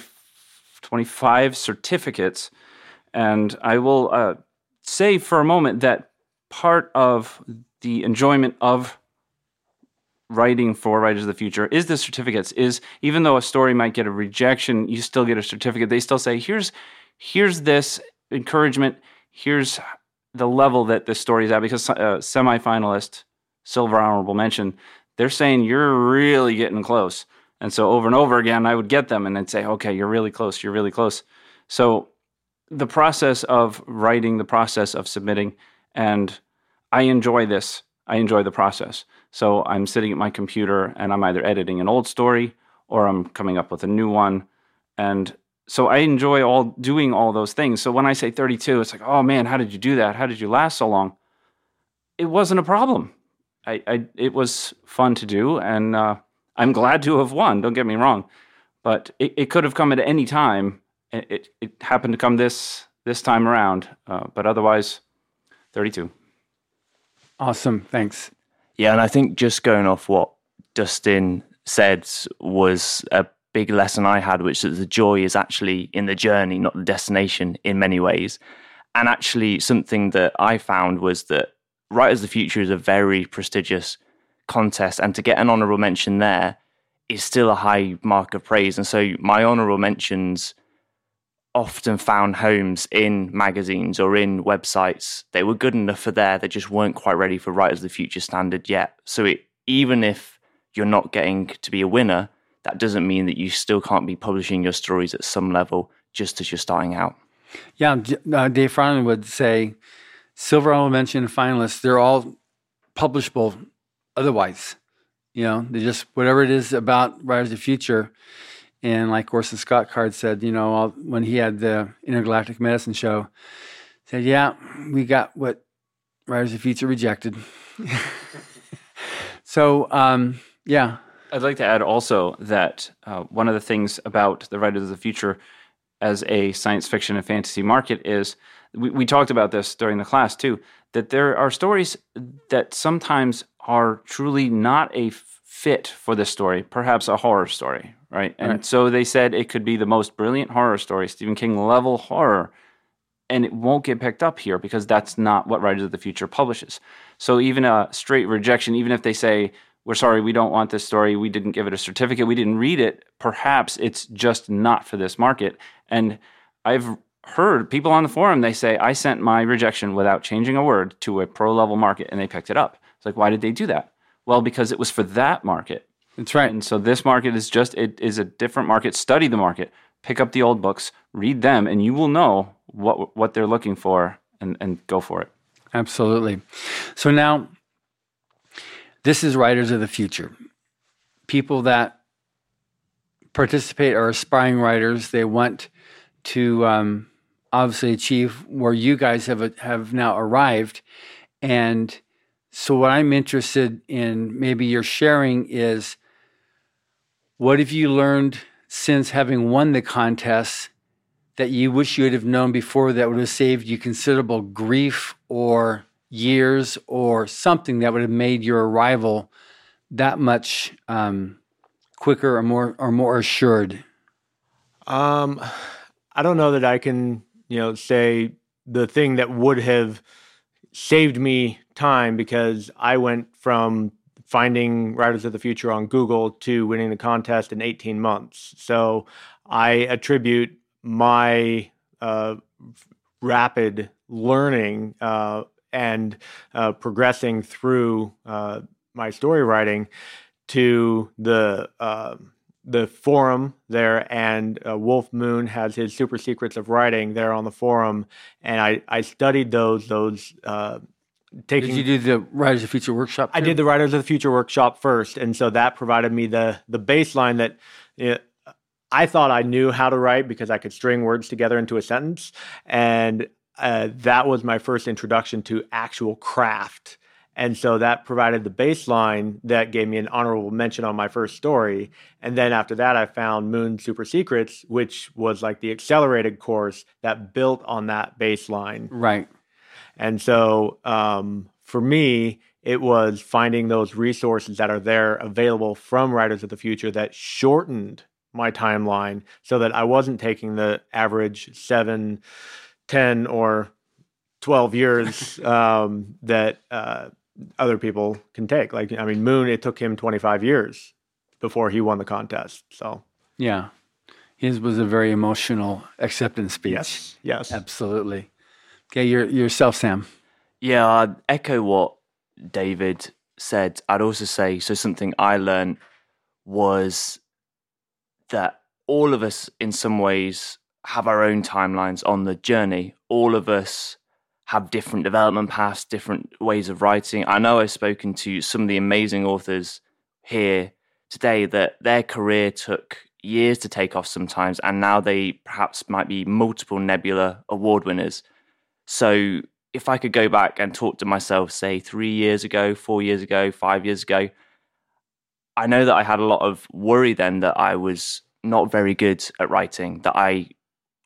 [SPEAKER 4] 25 certificates. And I will uh, say for a moment that part of the enjoyment of writing for Writers of the Future is the certificates. Is even though a story might get a rejection, you still get a certificate. They still say, here's here's this encouragement. Here's the level that this story is at because uh, semifinalist, silver honorable mention, they're saying you're really getting close. And so over and over again, I would get them and they'd say, okay, you're really close. You're really close. So the process of writing, the process of submitting, and I enjoy this. I enjoy the process. So I'm sitting at my computer and I'm either editing an old story or I'm coming up with a new one. And so I enjoy all doing all those things. So when I say 32, it's like, oh man, how did you do that? How did you last so long? It wasn't a problem. I, I it was fun to do, and uh, I'm glad to have won. Don't get me wrong, but it, it could have come at any time. It, it, it happened to come this this time around, uh, but otherwise, 32.
[SPEAKER 1] Awesome. Thanks.
[SPEAKER 5] Yeah, and I think just going off what Dustin said was a big lesson I had, which is the joy is actually in the journey, not the destination in many ways. And actually, something that I found was that Writers of the Future is a very prestigious contest, and to get an honorable mention there is still a high mark of praise. And so, my honorable mentions often found homes in magazines or in websites. They were good enough for there, they just weren't quite ready for Writers of the Future standard yet. So, it, even if you're not getting to be a winner, that doesn't mean that you still can't be publishing your stories at some level just as you're starting out.
[SPEAKER 1] Yeah, uh, Dave Farland would say silver mention finalists, they're all publishable otherwise. You know, they just whatever it is about Writers of the Future. And like Orson Scott Card said, you know, all, when he had the Intergalactic Medicine Show, said, "Yeah, we got what Writers of the Future rejected." *laughs* so, um, yeah,
[SPEAKER 4] I'd like to add also that uh, one of the things about the Writers of the Future as a science fiction and fantasy market is we, we talked about this during the class too that there are stories that sometimes are truly not a fit for this story, perhaps a horror story, right? And
[SPEAKER 1] Right.
[SPEAKER 4] so they said it could be the most brilliant horror story, Stephen King level horror, and it won't get picked up here because that's not what Writers of the Future publishes. So even a straight rejection, even if they say, we're sorry, we don't want this story, we didn't give it a certificate, we didn't read it, perhaps it's just not for this market. And I've heard people on the forum, they say, I sent my rejection without changing a word to a pro level market and they picked it up. It's like, why did they do that? Well, because it was for that market.
[SPEAKER 1] That's right.
[SPEAKER 4] And so this market is just it is a different market. Study the market. Pick up the old books, read them, and you will know what what they're looking for and, and go for it.
[SPEAKER 1] Absolutely. So now, this is Writers of the Future. People that participate are aspiring writers. They want to um, obviously achieve where you guys have have now arrived, and so what I'm interested in maybe you're sharing is what have you learned since having won the contest that you wish you would have known before that would have saved you considerable grief or years or something that would have made your arrival that much um, quicker or more or more assured?
[SPEAKER 2] Um, I don't know that I can, you know, say the thing that would have saved me time because I went from finding Writers of the Future on Google to winning the contest in 18 months. So I attribute my uh, rapid learning uh, and uh, progressing through uh, my story writing to the uh, the forum there, and uh, Wulf Moon has his super secrets of writing there on the forum, and I I studied those those. Uh, taking
[SPEAKER 1] Did you do the Writers of the Future workshop?
[SPEAKER 2] I did the Writers of the Future workshop first, and so that provided me the the baseline that I thought I knew how to write because I could string words together into a sentence, and uh, that was my first introduction to actual craft. And so that provided the baseline that gave me an honorable mention on my first story. And then after that, I found Moon Super Secrets, which was like the accelerated course that built on that baseline.
[SPEAKER 1] Right.
[SPEAKER 2] And so um, for me, it was finding those resources that are there available from Writers of the Future that shortened my timeline so that I wasn't taking the average seven, 10, or 12 years *laughs* um, that uh, other people can take. Like, I mean, Moon, it took him 25 years before he won the contest. So,
[SPEAKER 1] Yeah. His was a very emotional acceptance speech.
[SPEAKER 2] yes, yes.
[SPEAKER 1] Absolutely. Okay, your yourself, Sam.
[SPEAKER 5] Yeah, I'd echo what David said. I'd also say so. Something I learned was that all of us, in some ways, have our own timelines on the journey. All of us have different development paths, different ways of writing. I know I've spoken to some of the amazing authors here today that their career took years to take off sometimes, and now they perhaps might be multiple Nebula award winners. So if I could go back and talk to myself, say three years ago, four years ago, five years ago, I know that I had a lot of worry then that I was not very good at writing, that I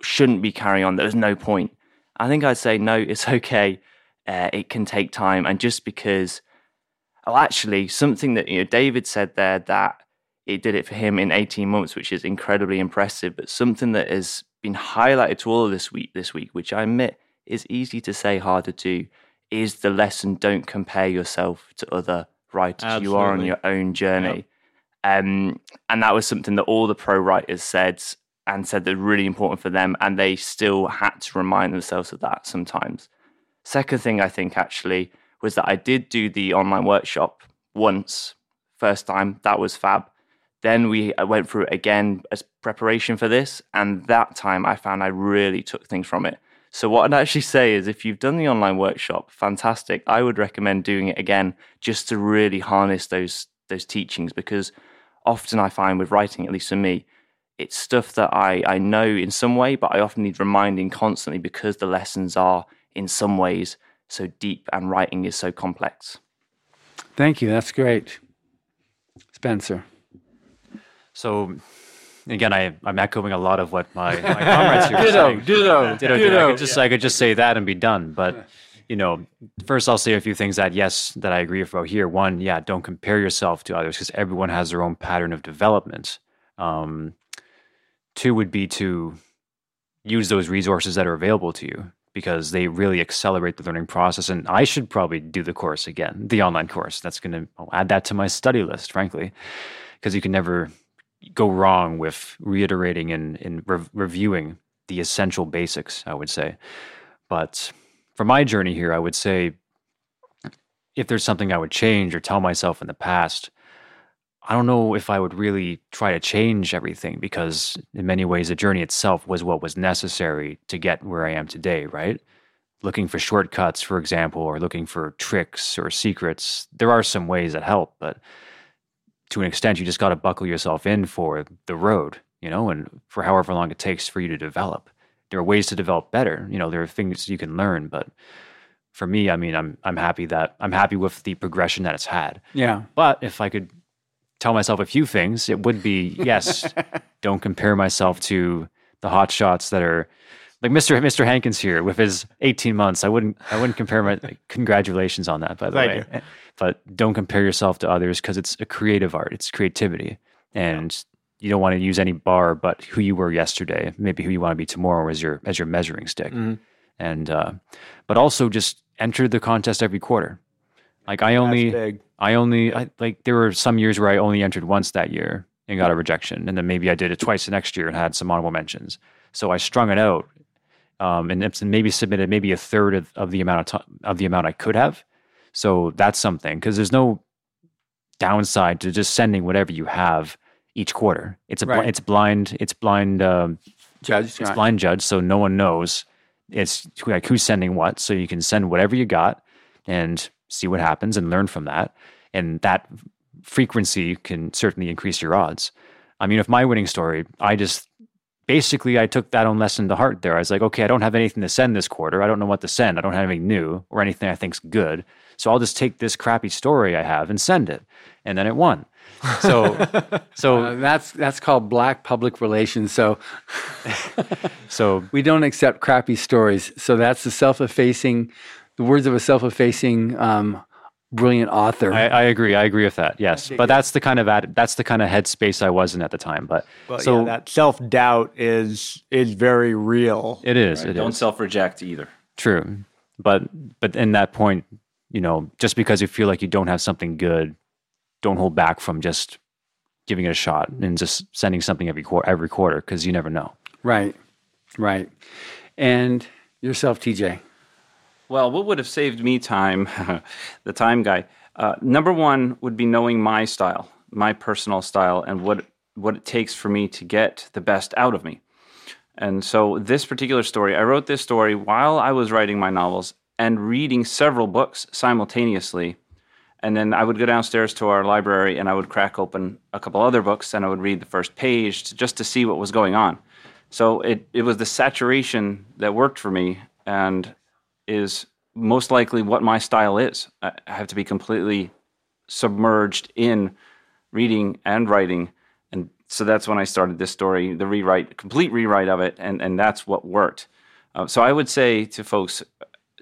[SPEAKER 5] shouldn't be carrying on, that there's no point. I think I'd say, no, it's *laughs* okay. Uh, it can take time. And just because, oh, actually, something that you know, David said there that it did it for him in 18 months, which is incredibly impressive, but something that has been highlighted to all of this week, this week, which I admit is easy to say, hard to do, is the lesson don't compare yourself to other writers. You are on your own journey. Um, and that was something that all the pro writers said and said that really important for them. And they still had to remind themselves of that sometimes. Second thing I think actually was that I did do the online workshop once, first time. That was fab. Then we I went through it again as preparation for this, and that time I found I really took things from it. So what I'd actually say is if you've done the online workshop, fantastic. I would recommend doing it again just to really harness those those teachings because often I find with writing, at least for me, it's stuff that I, I know in some way, but I often need reminding constantly because the lessons are in some ways so deep and writing is so complex.
[SPEAKER 1] Thank you. That's great. Spencer.
[SPEAKER 3] So again, I, I'm echoing a lot of what my, my *laughs* comrades here are
[SPEAKER 1] Ditto,
[SPEAKER 3] saying.
[SPEAKER 1] ditto,
[SPEAKER 3] Ditto, ditto. I could just I could just say that and be done. But you know, first I'll say a few things that yes, that I agree about here. One, yeah, don't compare yourself to others because everyone has their own pattern of development. Um, two would be to use those resources that are available to you because they really accelerate the learning process. And I should probably do the course again, the online course. That's going to I'll add that to my study list, frankly, because you can never go wrong with reiterating and, and rev- reviewing the essential basics, I would say. But for my journey here, I would say if there's something I would change or tell myself in the past, I don't know if I would really try to change everything because, in many ways, the journey itself was what was necessary to get where I am today, right? Looking for shortcuts, for example, or looking for tricks or secrets, there are some ways that help, but to an extent, you just got to buckle yourself in for the road, you know, and for however long it takes for you to develop. There are ways to develop better, you know, there are things you can learn, but for me, I mean, I'm I'm happy that I'm happy with the progression that it's had.
[SPEAKER 1] Yeah.
[SPEAKER 3] But if I could tell myself a few things, it would be yes, *laughs* don't compare myself to the hot shots that are like Mr. Mr. Hankins here with his 18 months. I wouldn't I wouldn't compare my like, congratulations on that by the
[SPEAKER 2] Thank
[SPEAKER 3] way. But don't compare yourself to others because it's a creative art. It's creativity. And you don't want to use any bar but who you were yesterday, maybe who you want to be tomorrow as your as your measuring stick.
[SPEAKER 2] Mhm.
[SPEAKER 3] And uh, but also just enter the contest every quarter. Like I only I only I, like there were some years where I only entered once that year and got a rejection, and then maybe I did it twice the next year and had some honorable mentions. So I strung it out, um, and maybe submitted maybe a third of, of the amount of time of the amount I could have. So that's something because there's no downside to just sending whatever you have each quarter. It's a bl- it's blind it's blind um,
[SPEAKER 1] Judge.
[SPEAKER 3] it's
[SPEAKER 1] right.
[SPEAKER 3] blind judge, so no one knows it's like who's sending what. So you can send whatever you got and see what happens and learn from that. And that frequency can certainly increase your odds. I mean, if my winning story, I just basically I took that own lesson to heart there. I was like, okay, I don't have anything to send this quarter. I don't know what to send. I don't have anything new or anything I think's good. So I'll just take this crappy story I have and send it. And then it won. So *laughs* so
[SPEAKER 1] Uh, that's that's called black public relations. So *laughs*
[SPEAKER 3] so *laughs*
[SPEAKER 1] we don't accept crappy stories. So that's the self-effacing, the words of a self-effacing, um, brilliant author.
[SPEAKER 3] I, I agree. I agree with that. Yes, but that's the kind of ad, that's the kind of headspace I was in at the time. But
[SPEAKER 2] But
[SPEAKER 3] so
[SPEAKER 2] yeah, that self doubt is is very real.
[SPEAKER 3] it is.
[SPEAKER 4] Right?
[SPEAKER 3] It
[SPEAKER 4] Don't self reject either.
[SPEAKER 3] true. But but in that point, you know, just because you feel like you don't have something good, don't hold back from just giving it a shot and just sending something every quarter every quarter because you never know.
[SPEAKER 1] right, right. And yourself, TJ.
[SPEAKER 4] Well, what would have saved me time, *laughs* the time guy? Uh, number one would be knowing my style, my personal style, and what what it takes for me to get the best out of me. And so, this particular story, I wrote this story while I was writing my novels and reading several books simultaneously. And then I would go downstairs to our library and I would crack open a couple other books and I would read the first page to, just to see what was going on. So it, it was the saturation that worked for me and is most likely what my style is. I have to be completely submerged in reading and writing. And so that's when I started this story, the rewrite, complete rewrite of it. And, and that's what worked. Uh, so I would say to folks,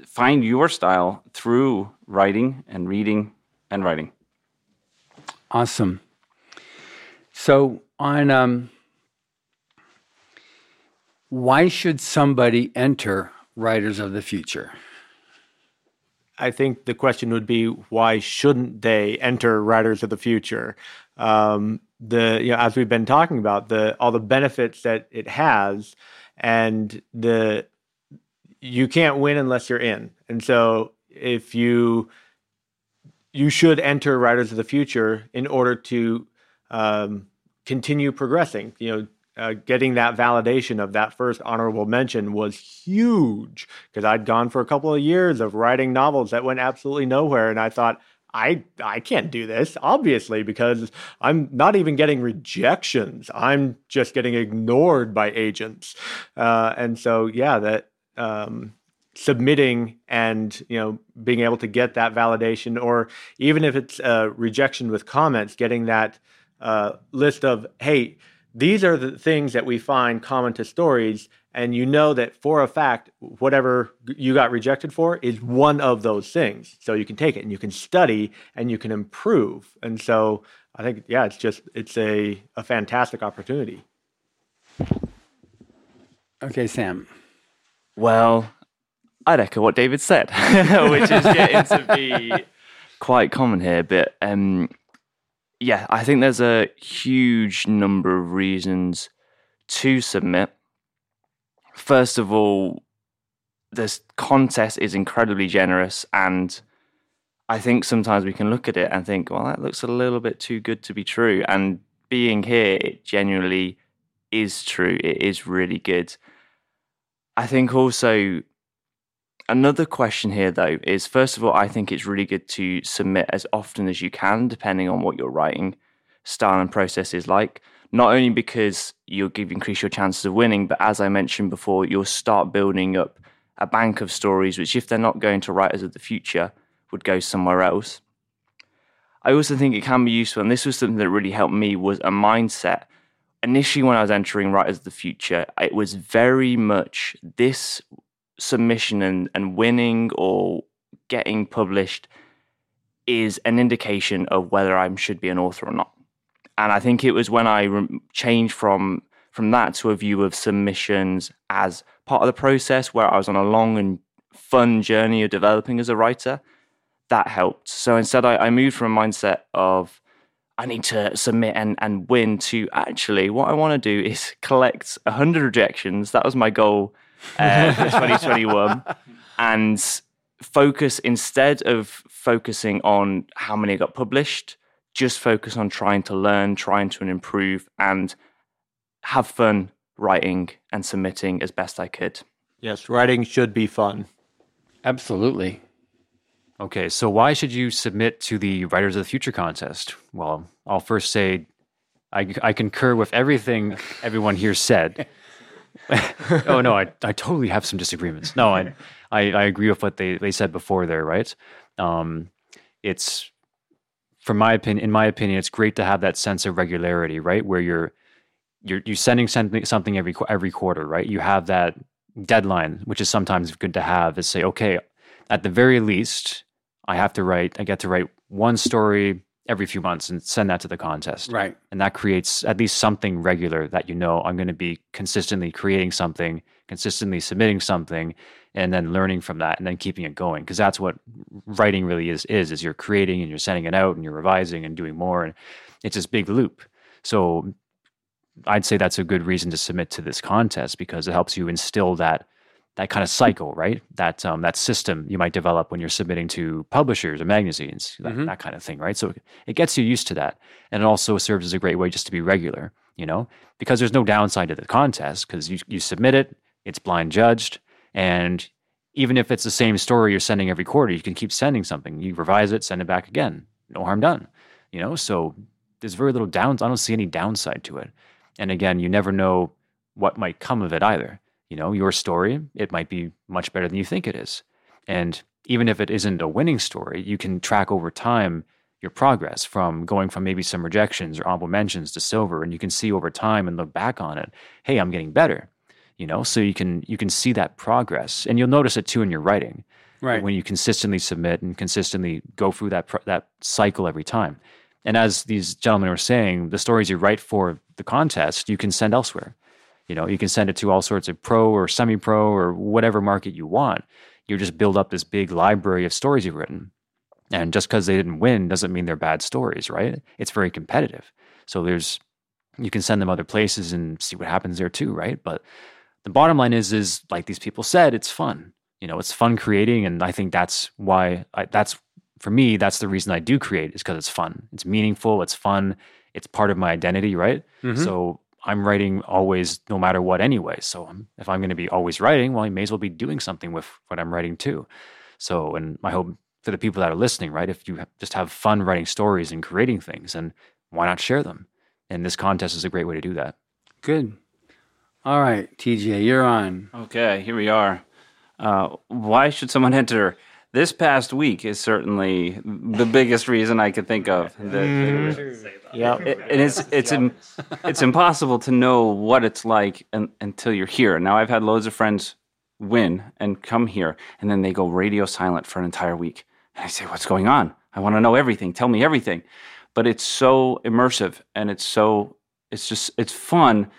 [SPEAKER 4] find your style through writing and reading and writing.
[SPEAKER 1] Awesome. So on um, why should somebody enter Writers of the Future?
[SPEAKER 2] I think the question would be why shouldn't they enter Writers of the Future? Um, the you know as we've been talking about the all the benefits that it has, and the you can't win unless you're in. And so if you you should enter Writers of the Future in order to um, continue progressing. You know, uh, getting that validation of that first honorable mention was huge because I'd gone for a couple of years of writing novels that went absolutely nowhere, and I thought. I I can't do this obviously because I'm not even getting rejections. I'm just getting ignored by agents, uh, and so yeah, that um, submitting and you know being able to get that validation, or even if it's a rejection with comments, getting that uh, list of hey these are the things that we find common to stories and you know that for a fact whatever you got rejected for is one of those things. So you can take it and you can study and you can improve. And so i think yeah it's just it's a, a fantastic opportunity.
[SPEAKER 1] Okay sam.
[SPEAKER 5] Well i'd echo what david said *laughs* which is getting to be *laughs* quite common here but um, yeah, I think there's a huge number of reasons to submit. First of all, this contest is incredibly generous, and I think sometimes we can look at it and think, well, that looks a little bit too good to be true. And being here, it genuinely is true. It is really good. I think also Another question here, though, is first of all, I think it's really good to submit as often as you can, depending on what your writing style and process is like. Not only because you'll give increase your chances of winning, but as I mentioned before, you'll start building up a bank of stories, which, if they're not going to writers of the future, would go somewhere else. I also think it can be useful, and this was something that really helped me, was a mindset. Initially, when I was entering Writers of the Future, it was very much this submission and, and winning or getting published is an indication of whether I should be an author or not. And I think it was when I re- changed from from that to a view of submissions as part of the process, where I was on a long and fun journey of developing as a writer, that helped. So instead, I, I moved from a mindset of I need to submit and, and win to actually what I want to do is *laughs* collect 100 rejections. That was my goal uh, for 2021 and focus instead of focusing on how many got published, just focus on trying to learn, trying to improve, and have fun writing and submitting as best I could.
[SPEAKER 2] Yes, writing should be fun.
[SPEAKER 1] Absolutely.
[SPEAKER 3] Okay, so why should you submit to the Writers of the Future contest? Well, I'll first say I, I concur with everything everyone here said. *laughs* oh no, I, I totally have some disagreements. No, I, I, I agree with what they, they said before there, right? Um, it's from my opinion, in my opinion, it's great to have that sense of regularity, right? Where you're you're you're sending something something every every quarter, right? You have that deadline, which is sometimes good to have, is say, okay, at the very least, I have to write, I get to write one story every few months and send that to the contest.
[SPEAKER 1] Right.
[SPEAKER 3] And that creates at least something regular that you know I'm going to be consistently creating something, consistently submitting something, and then learning from that and then keeping it going. Because that's what writing really is, is, is you're creating and you're sending it out and you're revising and doing more. And it's this big loop. So I'd say that's a good reason to submit to this contest because it helps you instill that that kind of cycle, right? That um, that system you might develop when you're submitting to publishers or magazines, that, mm-hmm. that kind of thing, right? So it gets you used to that, and it also serves as a great way just to be regular, you know, because there's no downside to the contest because you you submit it, it's blind judged, and even if it's the same story you're sending every quarter, you can keep sending something. You revise it, send it back again, no harm done, you know. So there's very little downs. I don't see any downside to it, and again, you never know what might come of it either you know, your story, it might be much better than you think it is. And even if it isn't a winning story, you can track over time your progress from going from maybe some rejections or honorable mentions to silver and you can see over time and look back on it hey i'm getting better you know? So you can you can see that progress and you'll notice it too in your writing
[SPEAKER 1] right.
[SPEAKER 3] when you consistently submit and consistently go through that that cycle every time. And as these gentlemen were saying the stories you write for the contest you can send elsewhere you know, you can send it to all sorts of pro or semi pro or whatever market you want. You just build up this big library of stories you've written. And just because they didn't win doesn't mean they're bad stories, right? It's very competitive. So there's, you can send them other places and see what happens there too, right? But the bottom line is, is like these people said, it's fun. You know, it's fun creating, and I think that's why I, that's for me. That's the reason I do create is because it's fun. It's meaningful. It's fun, it's part of my identity, right?
[SPEAKER 1] Mhm.
[SPEAKER 3] So I'm writing always, no matter what, anyway. So I'm, if I'm going to be always writing, well, I may as well be doing something with what I'm writing too. So, and my hope for the people that are listening, right? If you just have fun writing stories and creating things, and why not share them? And this contest is a great way to do that.
[SPEAKER 1] Good. All right, TJ, you're on.
[SPEAKER 4] Okay, here we are. Uh, why should someone *laughs* enter? This past week is certainly the biggest reason I could think of. That, mm-hmm.
[SPEAKER 2] Yeah.
[SPEAKER 4] it, and it's *laughs* it's im- it's impossible to know what it's like un, until you're here. Now I've had loads of friends win and come here, and then they go radio silent for an entire week, and I say, "What's going on? I want to know everything. Tell me everything." But it's so immersive, and it's so it's just it's fun,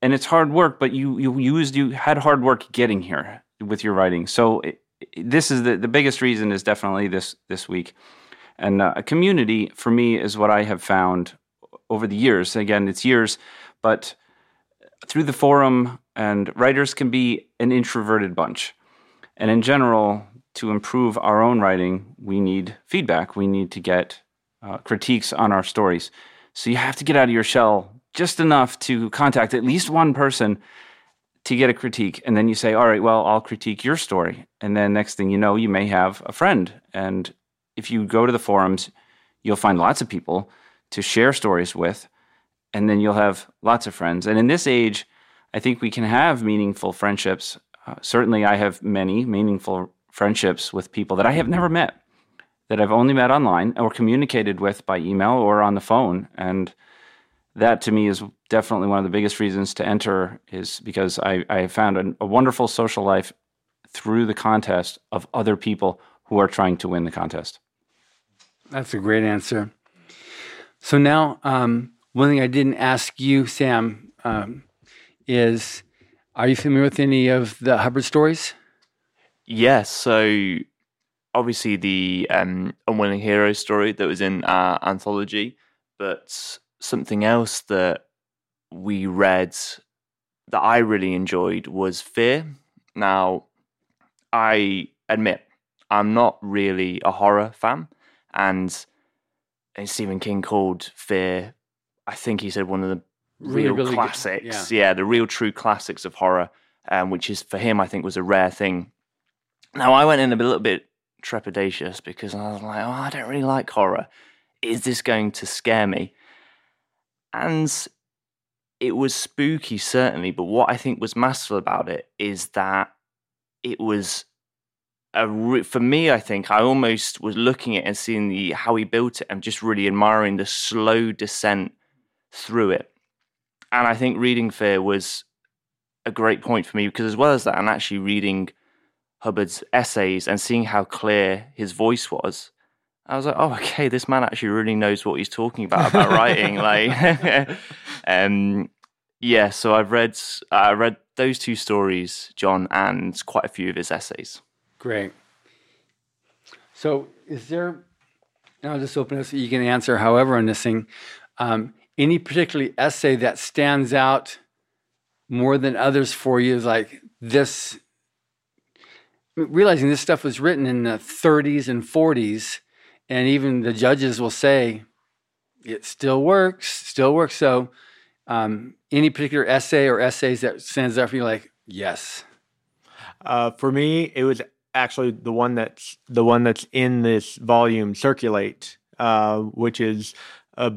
[SPEAKER 4] and it's hard work. But you you used you had hard work getting here with your writing. So it, it- this is the the biggest reason is definitely this this week. And uh, a community for me is what I have found over the years. Again, it's years, but through the forum, and writers can be an introverted bunch. And in general, to improve our own writing, we need feedback. We need to get uh, critiques on our stories. So you have to get out of your shell just enough to contact at least one person to get a critique. And then you say, all right, well, I'll critique your story. And then next thing you know, you may have a friend. And if you go to the forums, you'll find lots of people to share stories with. And then you'll have lots of friends. And in this age, I think we can have meaningful friendships. Uh, certainly, I have many meaningful friendships with people that I have never met, that I've only met online or communicated with by email or on the phone. And that to me is definitely one of the biggest reasons to enter is because I, I found a, a wonderful social life through the contest of other people who are trying to win the contest.
[SPEAKER 1] That's a great answer. So now, um, one thing I didn't ask you, Sam, um, is are you familiar with any of the Hubbard stories?
[SPEAKER 5] Yes. So obviously the um, unwilling hero story that was in our anthology, but something else that we read that I really enjoyed was Fear. Now, I admit I'm not really a horror fan, and, Stephen King called Fear. I think he said one of the
[SPEAKER 1] Really,
[SPEAKER 5] real
[SPEAKER 1] really good-
[SPEAKER 5] classics. Yeah. the real true classics of horror, um, which is for him, I think, was a rare thing. Now, I went in a little bit trepidatious because I was like, oh, I don't really like horror. Is this going to scare me? And it was spooky, certainly. But what I think was masterful about it is that it was a re- for me. I think I almost was looking at and seeing the how he built it and just really admiring the slow descent through it. And I think reading Fear was a great point for me because, as well as that, I'm actually reading Hubbard's essays and seeing how clear his voice was. I was like, oh, okay, this man actually really knows what he's talking about about *laughs* writing. Like, *laughs* um, yeah. So I've read, I read those two stories, John, and quite a few of his essays.
[SPEAKER 1] Great. So, is there, and I'll just open it so you can answer however on this thing, um, any particularly essay that stands out more than others for you? Is like this, realizing this stuff was written in the 30s and 40s, and even the judges will say it still works, still works. So, um, any particular essay or essays that stands out for you, like, yes.
[SPEAKER 2] Uh, for me, it was actually the one that's the one that's in this volume, Circulate, uh, which is uh,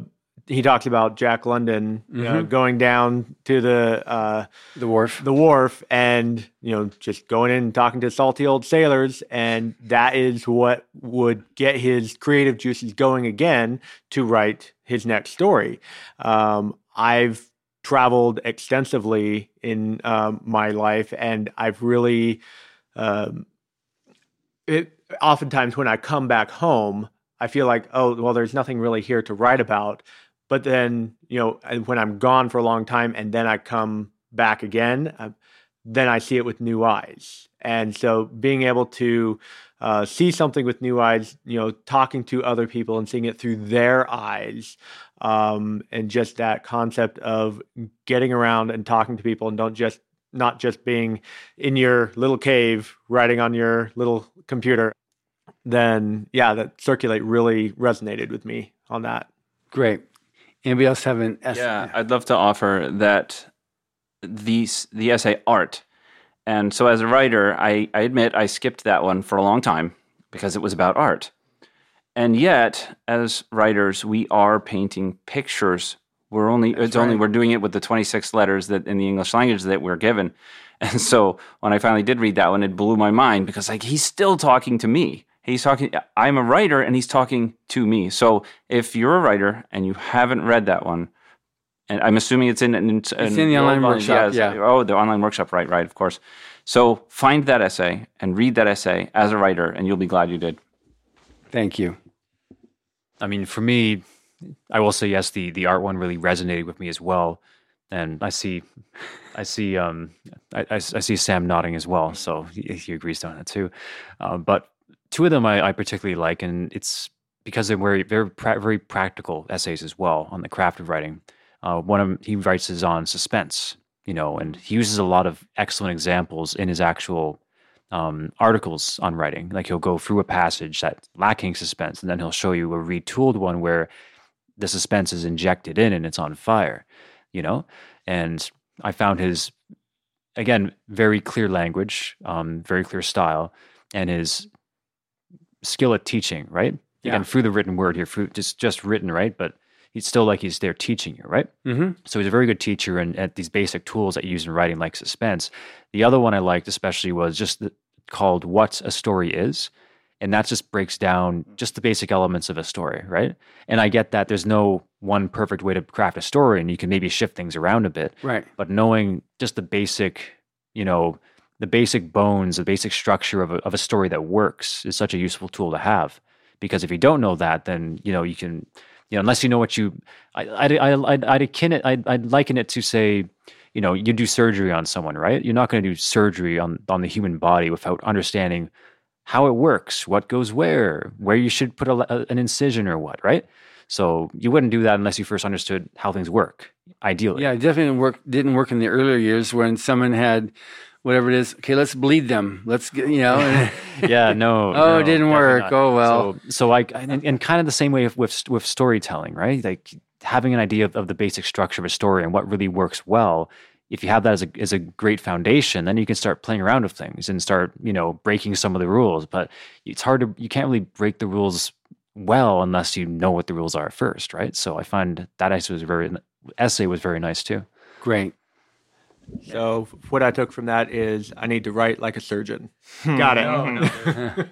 [SPEAKER 2] he talks about Jack London you know, going down to the uh,
[SPEAKER 1] The wharf.
[SPEAKER 2] the wharf and you know just going in and talking to salty old sailors, and that is what would get his creative juices going again to write his next story. Um, I've traveled extensively in um, my life, and I've really um, it oftentimes when I come back home, I feel like, oh, well, there's nothing really here to write about. But then, you know, when I'm gone for a long time and then I come back again, uh, then I see it with new eyes. And so being able to uh, see something with new eyes, you know, talking to other people and seeing it through their eyes, um, and just that concept of getting around and talking to people and don't just not just being in your little cave writing on your little computer, then yeah, that circulate really resonated with me on that.
[SPEAKER 1] Great. Anybody else have an essay?
[SPEAKER 4] Yeah, I'd love to offer that these the essay art. And so as a writer, I, I admit I skipped that one for a long time because it was about art. And yet, as writers, we are painting pictures. We're only it's only we're doing it with the 26 letters that in the English language that we're given. *laughs* And so when I finally did read that one, it blew my mind because like he's still talking to me. He's talking I'm a writer and he's talking to me. So if you're a writer and you haven't read that one, and I'm assuming it's in, in,
[SPEAKER 1] It's in the online workshop, yeah.
[SPEAKER 4] Oh, the online workshop, right, right, of course. So find that essay and read that essay as a writer, and you'll be glad you did.
[SPEAKER 1] Thank you.
[SPEAKER 3] I mean, for me, I will say yes. The the art one really resonated with me as well, and I see, I see, um, I, I, I see Sam nodding as well. So he, he agrees on that too. Uh, but two of them I, I particularly like, and it's because they're very very very practical essays as well on the craft of writing. Uh, one of them he writes is on suspense, you know, and he uses a lot of excellent examples in his actual um, articles on writing. Like he'll go through a passage that's lacking suspense, and then he'll show you a retooled one where the suspense is injected in and it's on fire, you know? And I found his, again, very clear language, um, very clear style, and his skill at teaching, right?
[SPEAKER 1] Yeah.
[SPEAKER 3] Again, through the written word here, through just, just written, right? But he's still like he's there teaching you, right?
[SPEAKER 1] Mm-hmm.
[SPEAKER 3] So he's a very good teacher and at these basic tools that you use in writing, like suspense. The other one I liked especially was just the, called "What a Story Is," and that just breaks down just the basic elements of a story, right? And I get that there's no one perfect way to craft a story, and you can maybe shift things around a bit.
[SPEAKER 1] Right.
[SPEAKER 3] But knowing just the basic, you know, the basic bones, the basic structure of a, of a story that works is such a useful tool to have. Because if you don't know that, then you know you can, you know, unless you know what you, I, I, I, I'd, I'd akin it, I'd, I'd liken it to say, you know, you do surgery on someone, right? You're not going to do surgery on on the human body without understanding how it works, what goes where, where you should put a, an incision or what, right? So you wouldn't do that unless you first understood how things work, ideally.
[SPEAKER 1] Yeah, it definitely work didn't work in the earlier years when someone had whatever it is. Okay, let's bleed them. Let's get you know. *laughs*
[SPEAKER 3] yeah, no. *laughs*
[SPEAKER 1] Oh, it didn't work.
[SPEAKER 3] not.
[SPEAKER 1] Oh, well.
[SPEAKER 3] So, so I and, and kind of the same way with, with with storytelling, right? Like having an idea of, of the basic structure of a story and what really works well. If you have that as a as a great foundation, then you can start playing around with things and start you know breaking some of the rules. But it's hard to you can't really break the rules well unless you know what the rules are first, right? So I find that essay was very essay was very nice too.
[SPEAKER 1] Great.
[SPEAKER 2] So what I took from that is I need to write like a surgeon. Hmm. Got it.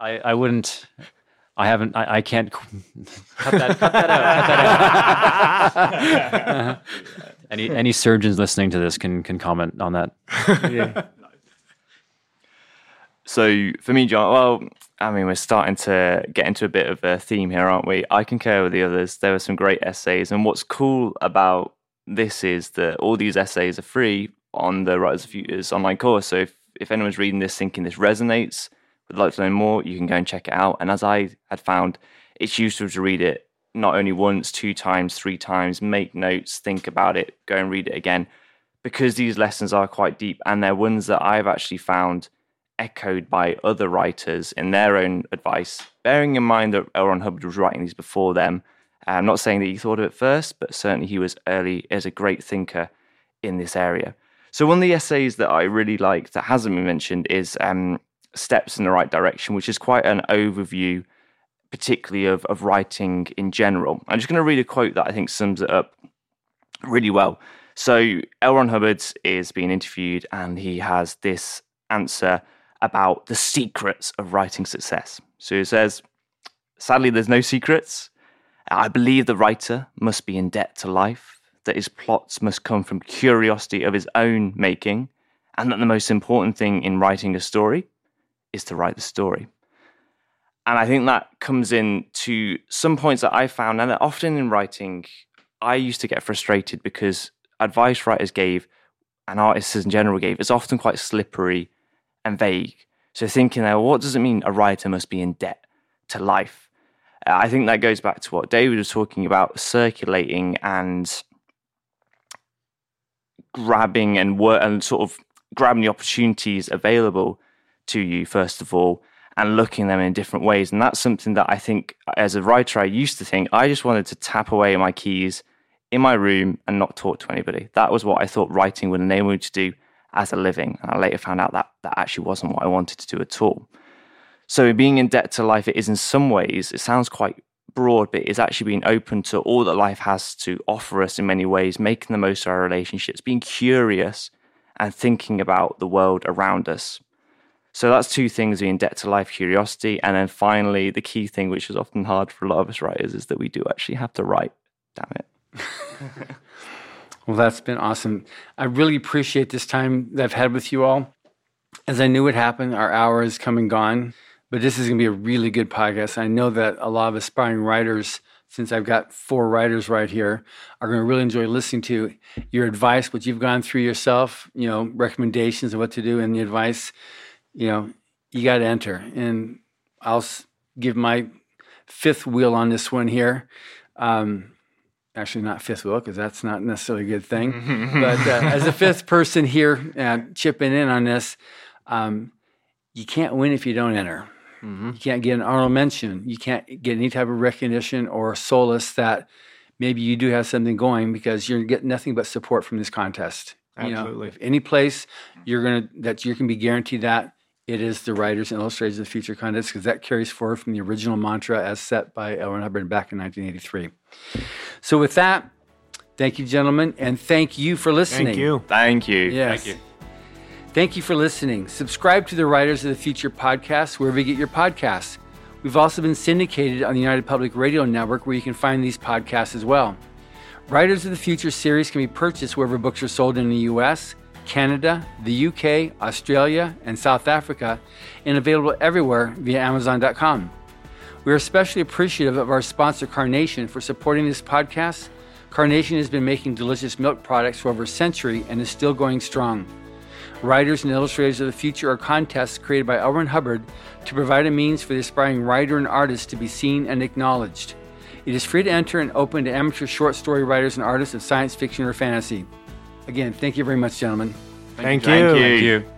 [SPEAKER 3] I, I wouldn't. I haven't. I, I can't. Cut that. Cut that out. Cut that out. *laughs* any any surgeons listening to this can can comment on that.
[SPEAKER 1] Yeah.
[SPEAKER 5] So for me, John, well, I mean, we're starting to get into a bit of a theme here, aren't we? I concur with the others. There were some great essays, and what's cool about this is that all these essays are free on the Writers of Futures online course. So if, if anyone's reading this thinking this resonates, would like to know more, you can go and check it out. And as I had found, it's useful to read it not only once, two times, three times, make notes, think about it, go and read it again, because these lessons are quite deep and they're ones that I've actually found echoed by other writers in their own advice, bearing in mind that L. Ron Hubbard was writing these before them. I'm not saying that he thought of it first, but certainly he was early as a great thinker in this area. So one of the essays that I really like that hasn't been mentioned is um, Steps in the Right Direction, which is quite an overview, particularly of, of writing in general. I'm just going to read a quote that I think sums it up really well. So L. Ron Hubbard is being interviewed and he has this answer about the secrets of writing success. So he says, Sadly, there's no secrets. I believe the writer must be in debt to life, that his plots must come from curiosity of his own making, and that the most important thing in writing a story is to write the story. And I think that comes in to some points that I found, and that often in writing, I used to get frustrated because advice writers gave and artists in general gave is often quite slippery and vague. So thinking, now, what does it mean a writer must be in debt to life? Uh, I think that goes back to what David was talking about, circulating and grabbing and wor- and sort of grabbing the opportunities available to you first of all, and looking them in different ways. And that's something that I think as a writer, I used to think I just wanted to tap away my keys in my room and not talk to anybody. That was what I thought writing would enable me to do as a living. And I later found out that that actually wasn't what I wanted to do at all. So being in debt to life, it is in some ways, it sounds quite broad, but it's actually being open to all that life has to offer us in many ways, making the most of our relationships, being curious and thinking about the world around us. So that's two things being in debt to life, curiosity. And then finally, the key thing, which is often hard for a lot of us writers, is that we do actually have to write. Damn it. *laughs*
[SPEAKER 1] well, that's been awesome. I really appreciate this time that I've had with you all. As I knew would happen, our hour is come and gone, but this is going to be a really good podcast. I know that a lot of aspiring writers, since I've got four writers right here, are going to really enjoy listening to your advice, what you've gone through yourself, you know, recommendations of what to do, and the advice, you know, you got to enter. And I'll give my fifth wheel on this one here. Um, actually not fifth wheel because that's not necessarily a good thing. *laughs* but uh, as a fifth person here uh, chipping in on this, um, you can't win if you don't enter. Mm-hmm. You can't get an honorable mention. You can't get any type of recognition or solace that maybe you do have something going because you're getting nothing but support from this contest.
[SPEAKER 2] Absolutely.
[SPEAKER 1] You know, any place you're gonna that you can be guaranteed that it is the writers and illustrators of the future contest because that carries forward from the original mantra as set by L. Ron Hubbard back in 1983. So with that, thank you, gentlemen, and thank you for listening.
[SPEAKER 2] Thank you.
[SPEAKER 5] Thank you.
[SPEAKER 1] Yes.
[SPEAKER 3] Thank you.
[SPEAKER 1] Thank you for listening. Subscribe to the Writers of the Future podcast wherever you get your podcasts. We've also been syndicated on the United Public Radio Network where you can find these podcasts as well. Writers of the Future series can be purchased wherever books are sold in the US, Canada, the UK, Australia, and South Africa, and available everywhere via Amazon.com. We are especially appreciative of our sponsor, Carnation, for supporting this podcast. Carnation has been making delicious milk products for over a century and is still going strong. Writers and Illustrators of the Future are contests created by L. Ron Hubbard to provide a means for the aspiring writer and artist to be seen and acknowledged. It is free to enter and open to amateur short story writers and artists of science fiction or fantasy. Again, thank you very much, gentlemen.
[SPEAKER 2] Thank,
[SPEAKER 5] Thank
[SPEAKER 2] you.
[SPEAKER 5] you.
[SPEAKER 3] Thank you.